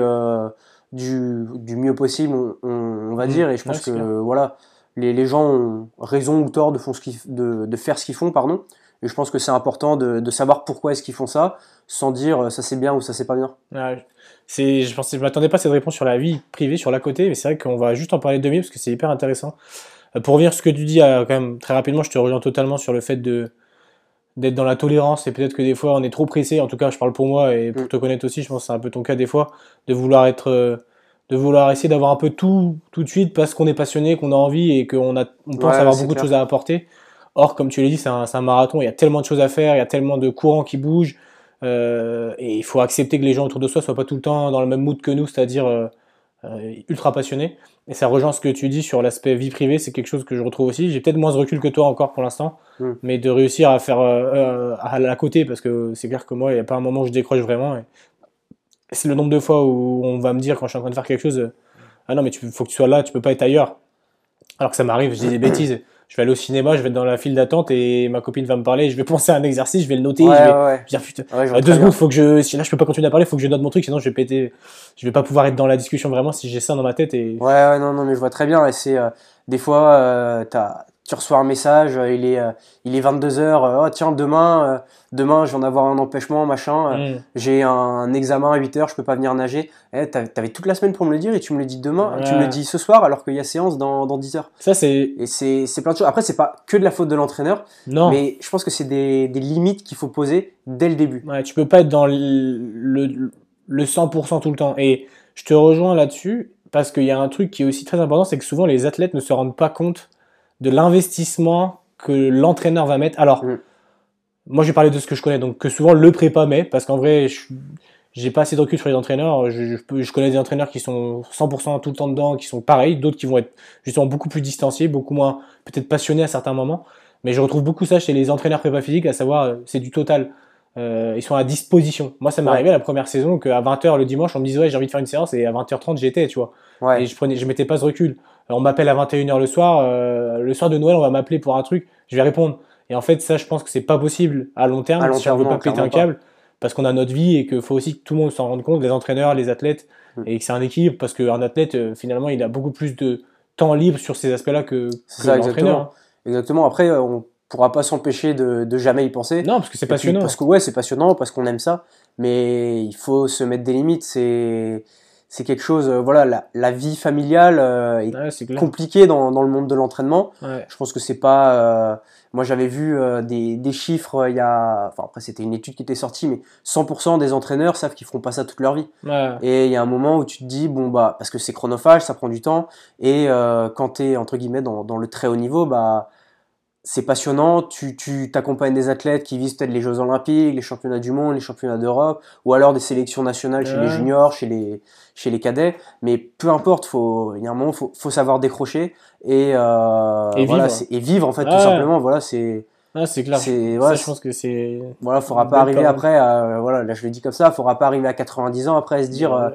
du, du, mieux possible, on, va mmh. dire. Et je pense que, voilà, les, les, gens ont raison ou tort de, font ce de, de faire ce qu'ils font, pardon. Et je pense que c'est important de, de, savoir pourquoi est-ce qu'ils font ça, sans dire euh, ça c'est bien ou ça c'est pas bien. c'est, je pensais, je m'attendais pas à cette réponse sur la vie privée, sur la côté, mais c'est vrai qu'on va juste en parler de minutes parce que c'est hyper intéressant. Euh, pour revenir ce que tu dis, euh, quand même très rapidement, je te rejoins totalement sur le fait de d'être dans la tolérance et peut-être que des fois on est trop pressé. En tout cas, je parle pour moi et pour mm. te connaître aussi, je pense que c'est un peu ton cas des fois, de vouloir être de vouloir essayer d'avoir un peu tout tout de suite parce qu'on est passionné, qu'on a envie et qu'on a on pense avoir beaucoup de choses à apporter. Or, comme tu l'as dit, c'est un, un, marathon, il y a tellement de choses à faire, il y a tellement de courants qui bougent, euh, et il faut accepter que les gens autour de soi soient pas tout le temps dans le même mood que nous, c'est-à-dire euh, euh, ultra passionnés. Et ça rejoint ce que tu dis sur l'aspect vie privée, c'est quelque chose que je retrouve aussi. J'ai peut-être moins de recul que toi encore pour l'instant, mm. mais de réussir à faire à la côté, parce que c'est clair que moi, il n'y a pas un moment où je décroche vraiment. Et c'est le nombre de fois où on va me dire quand je suis en train de faire quelque chose, ah non mais il faut que tu sois là, tu peux pas être ailleurs. Alors que ça m'arrive, je dis des bêtises je vais aller au cinéma, je vais être dans la file d'attente et ma copine va me parler, je vais penser à un exercice, je vais le noter, je vais dire putain, deux secondes, faut que je, si là je peux pas continuer à parler, faut que je note mon truc, sinon je vais péter, je vais pas pouvoir être dans la discussion vraiment si j'ai ça dans ma tête et. Ouais, ouais, non, non, mais je vois très bien et c'est, euh, des fois, euh, t'as, tu reçois un message, euh, il est, euh, il est 22h, euh, oh tiens, demain, demain, je viens d'avoir un empêchement, machin, mm. j'ai un, examen à 8h, je peux pas venir nager. Eh, t'avais toute la semaine pour me le dire et tu me le dis demain, tu me le dis ce soir alors qu'il y a séance dans, dans 10h. Ça, c'est. Et c'est, c'est plein de choses. Après, c'est pas que de la faute de l'entraîneur, non. mais je pense que c'est des, des limites qu'il faut poser dès le début. Ouais, tu peux pas être dans le, le, le 100% tout le temps. Et je te rejoins là-dessus parce qu'il y a un truc qui est aussi très important, c'est que souvent les athlètes ne se rendent pas compte de l'investissement que l'entraîneur va mettre. Alors, mm. moi, je vais parler de ce que je connais, donc que souvent le prépa met, parce qu'en vrai, je j'ai pas assez de recul sur les entraîneurs. Je, je, je, connais des entraîneurs qui sont 100% tout le temps dedans, qui sont pareils, d'autres qui vont être justement beaucoup plus distanciés, beaucoup moins peut-être passionnés à certains moments. Mais je retrouve beaucoup ça chez les entraîneurs prépa physique, à savoir euh, c'est du total. Euh, ils sont à disposition. Moi, ça m'est arrivé la première saison qu'à 20h le dimanche, on me disait ouais j'ai envie de faire une séance et à 20h30 j'étais, tu vois. Ouais. Et je prenais, je mettais pas ce recul on m'appelle à 21h le soir, euh, le soir de Noël, on va m'appeler pour un truc, je vais répondre. Et en fait, ça, je pense que c'est pas possible à long terme si on veut pas péter un câble, parce qu'on a notre vie et qu'il faut aussi que tout le monde s'en rende compte, les entraîneurs, les athlètes, mm. et que c'est un équilibre, parce qu'un athlète, euh, finalement, il a beaucoup plus de temps libre sur ces aspects-là que, que l'entraîneur. Exactement. Après, euh, on pourra pas s'empêcher de, de, jamais y penser. Non, parce que c'est passionnant. parce que ouais, c'est passionnant, parce qu'on aime ça, mais il faut se mettre des limites. C'est c'est quelque chose, euh, voilà, la, la, vie familiale euh, est, compliquée dans, dans, le monde de l'entraînement. Je pense que c'est pas. Euh, moi, j'avais vu des, des, chiffres il y a. Enfin, après, c'était une étude qui était sortie, mais 100% des entraîneurs savent qu'ils feront pas ça toute leur vie. Et il y a un moment où tu te dis, bon, bah, parce que c'est chronophage, ça prend du temps, et quand tu es, entre guillemets, dans, dans, le très haut niveau, bah c'est passionnant. Tu, tu t'accompagnes des athlètes qui visent peut-être les Jeux Olympiques, les championnats du monde, les championnats d'Europe, ou alors des sélections nationales chez les juniors, chez les, chez les cadets. Mais peu importe, faut, il y a un moment, faut, faut savoir décrocher et, euh, et, voilà, vivre. et vivre en fait, tout simplement. Voilà, c'est. Ah, c'est clair. C'est, voilà, je pense que c'est. Voilà, faudra pas arriver après. À, voilà, là je le dis comme ça, faudra pas arriver à 90 ans après et se dire. Euh,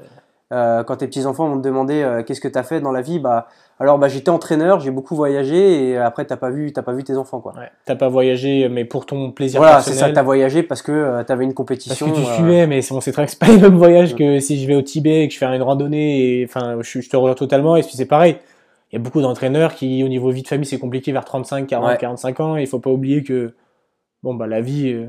euh, quand tes petits enfants vont te demander euh, qu'est-ce que tu as fait dans la vie, bah alors bah j'étais entraîneur, j'ai beaucoup voyagé et après t'as pas vu t'as pas vu tes enfants quoi. Ouais, t'as pas voyagé mais pour ton plaisir voilà, c'est ça, t'as voyagé parce que euh, tu avais une compétition. Parce que tu suivais, mais on sait très que c'est pas les mêmes voyages que si je vais au Tibet et que je fais une randonnée. Et enfin, je, te rejoins totalement et puis c'est pareil. Il y a beaucoup d'entraîneurs qui, au niveau vie de famille, c'est compliqué vers 35, 40, 45 ans. Il faut pas oublier que bon bah la vie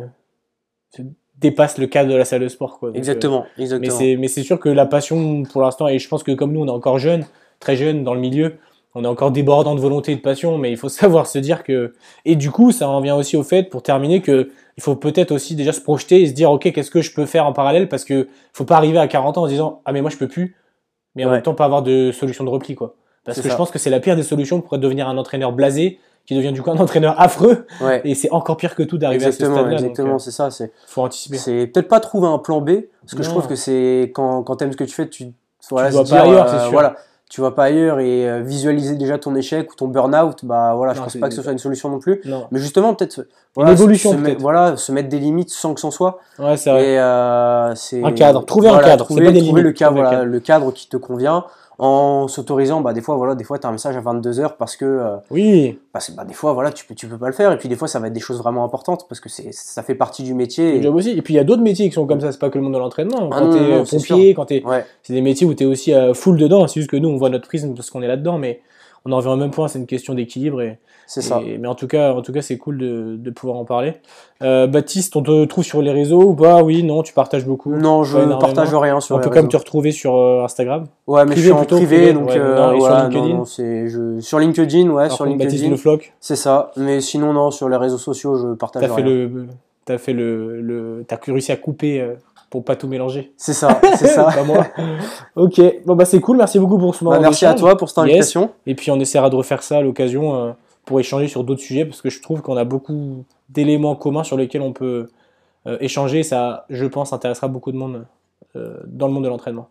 dépasse le cadre de la salle de sport. Quoi. exactement, euh, exactement. Mais c'est sûr que la passion, pour l'instant, et je pense que comme nous, on est encore jeunes, très jeunes dans le milieu, on est encore débordant de volonté et de passion, mais il faut savoir se dire que... Et du coup, ça en vient aussi au fait, pour terminer, que il faut peut-être aussi déjà se projeter et se dire, OK, qu'est-ce que je peux faire en parallèle? Parce que faut pas arriver à 40 ans en se disant, ah mais moi je peux plus, mais en même temps pas avoir de solution de repli. quoi. Parce que je pense que c'est la pire des solutions pour devenir un entraîneur blasé qui devient du coup un entraîneur affreux. Et c'est encore pire que tout d'arriver à ce stade-là. Exactement, euh, c'est ça. C'est faut anticiper. C'est peut-être pas trouver un plan B, parce que je trouve que c'est quand quand t'aimes ce que tu fais, tu voilà, tu dois pas ailleurs, c'est euh, sûr. Voilà, tu vas pas ailleurs et euh, visualiser déjà ton échec ou ton burn-out, bah voilà, je pense pas que ce soit une solution non plus. Mais justement, peut-être voilà, peut se mettre des limites sans que c'en soit. Ouais, c'est vrai. Et, euh, un cadre, trouver un cadre, trouver, pas des trouver le cadre, voilà, le cadre qui te convient en s'autorisant bah des fois voilà des fois tu as un message à 22 heures parce que euh, oui. parce bah, des fois voilà tu peux tu peux pas le faire. Et puis des fois ça va être des choses vraiment importantes parce que c'est ça fait partie du métier et... aussi. Et puis il y a d'autres métiers qui sont comme ça. C'est pas que le monde de l'entraînement. Ah quand tu es pompier quand tu c'est des métiers où tu es aussi à full dedans. C'est juste que nous on voit notre prisme parce qu'on est là dedans mais on en revient au même point c'est une question d'équilibre et c'est ça. mais en tout cas, en tout cas, c'est cool de, de, pouvoir en parler. Euh, Baptiste, on te trouve sur les réseaux ou pas? Oui, non, tu partages beaucoup? Non, je ne partage rien sur. On peut quand même te retrouver sur euh, Instagram. Ouais, mais je suis en privé, donc euh, sur LinkedIn. Non, je... Sur LinkedIn, ouais, sur LinkedIn. Baptiste Le Floc. C'est ça. Mais sinon, non, sur les réseaux sociaux, je partage as rien. Fait le, t'as fait le, le, t'as réussi à couper euh, pour pas tout mélanger. C'est ça, c'est ça. pas moi. ok, bon bah c'est cool, merci beaucoup pour ce moment. Bah, merci à toi pour cette invitation. Et puis on essaiera de refaire ça à l'occasion pour échanger sur d'autres sujets parce que je trouve qu'on a beaucoup d'éléments communs sur lesquels on peut euh, échanger. Ça, je pense, intéressera beaucoup de monde euh, dans le monde de l'entraînement.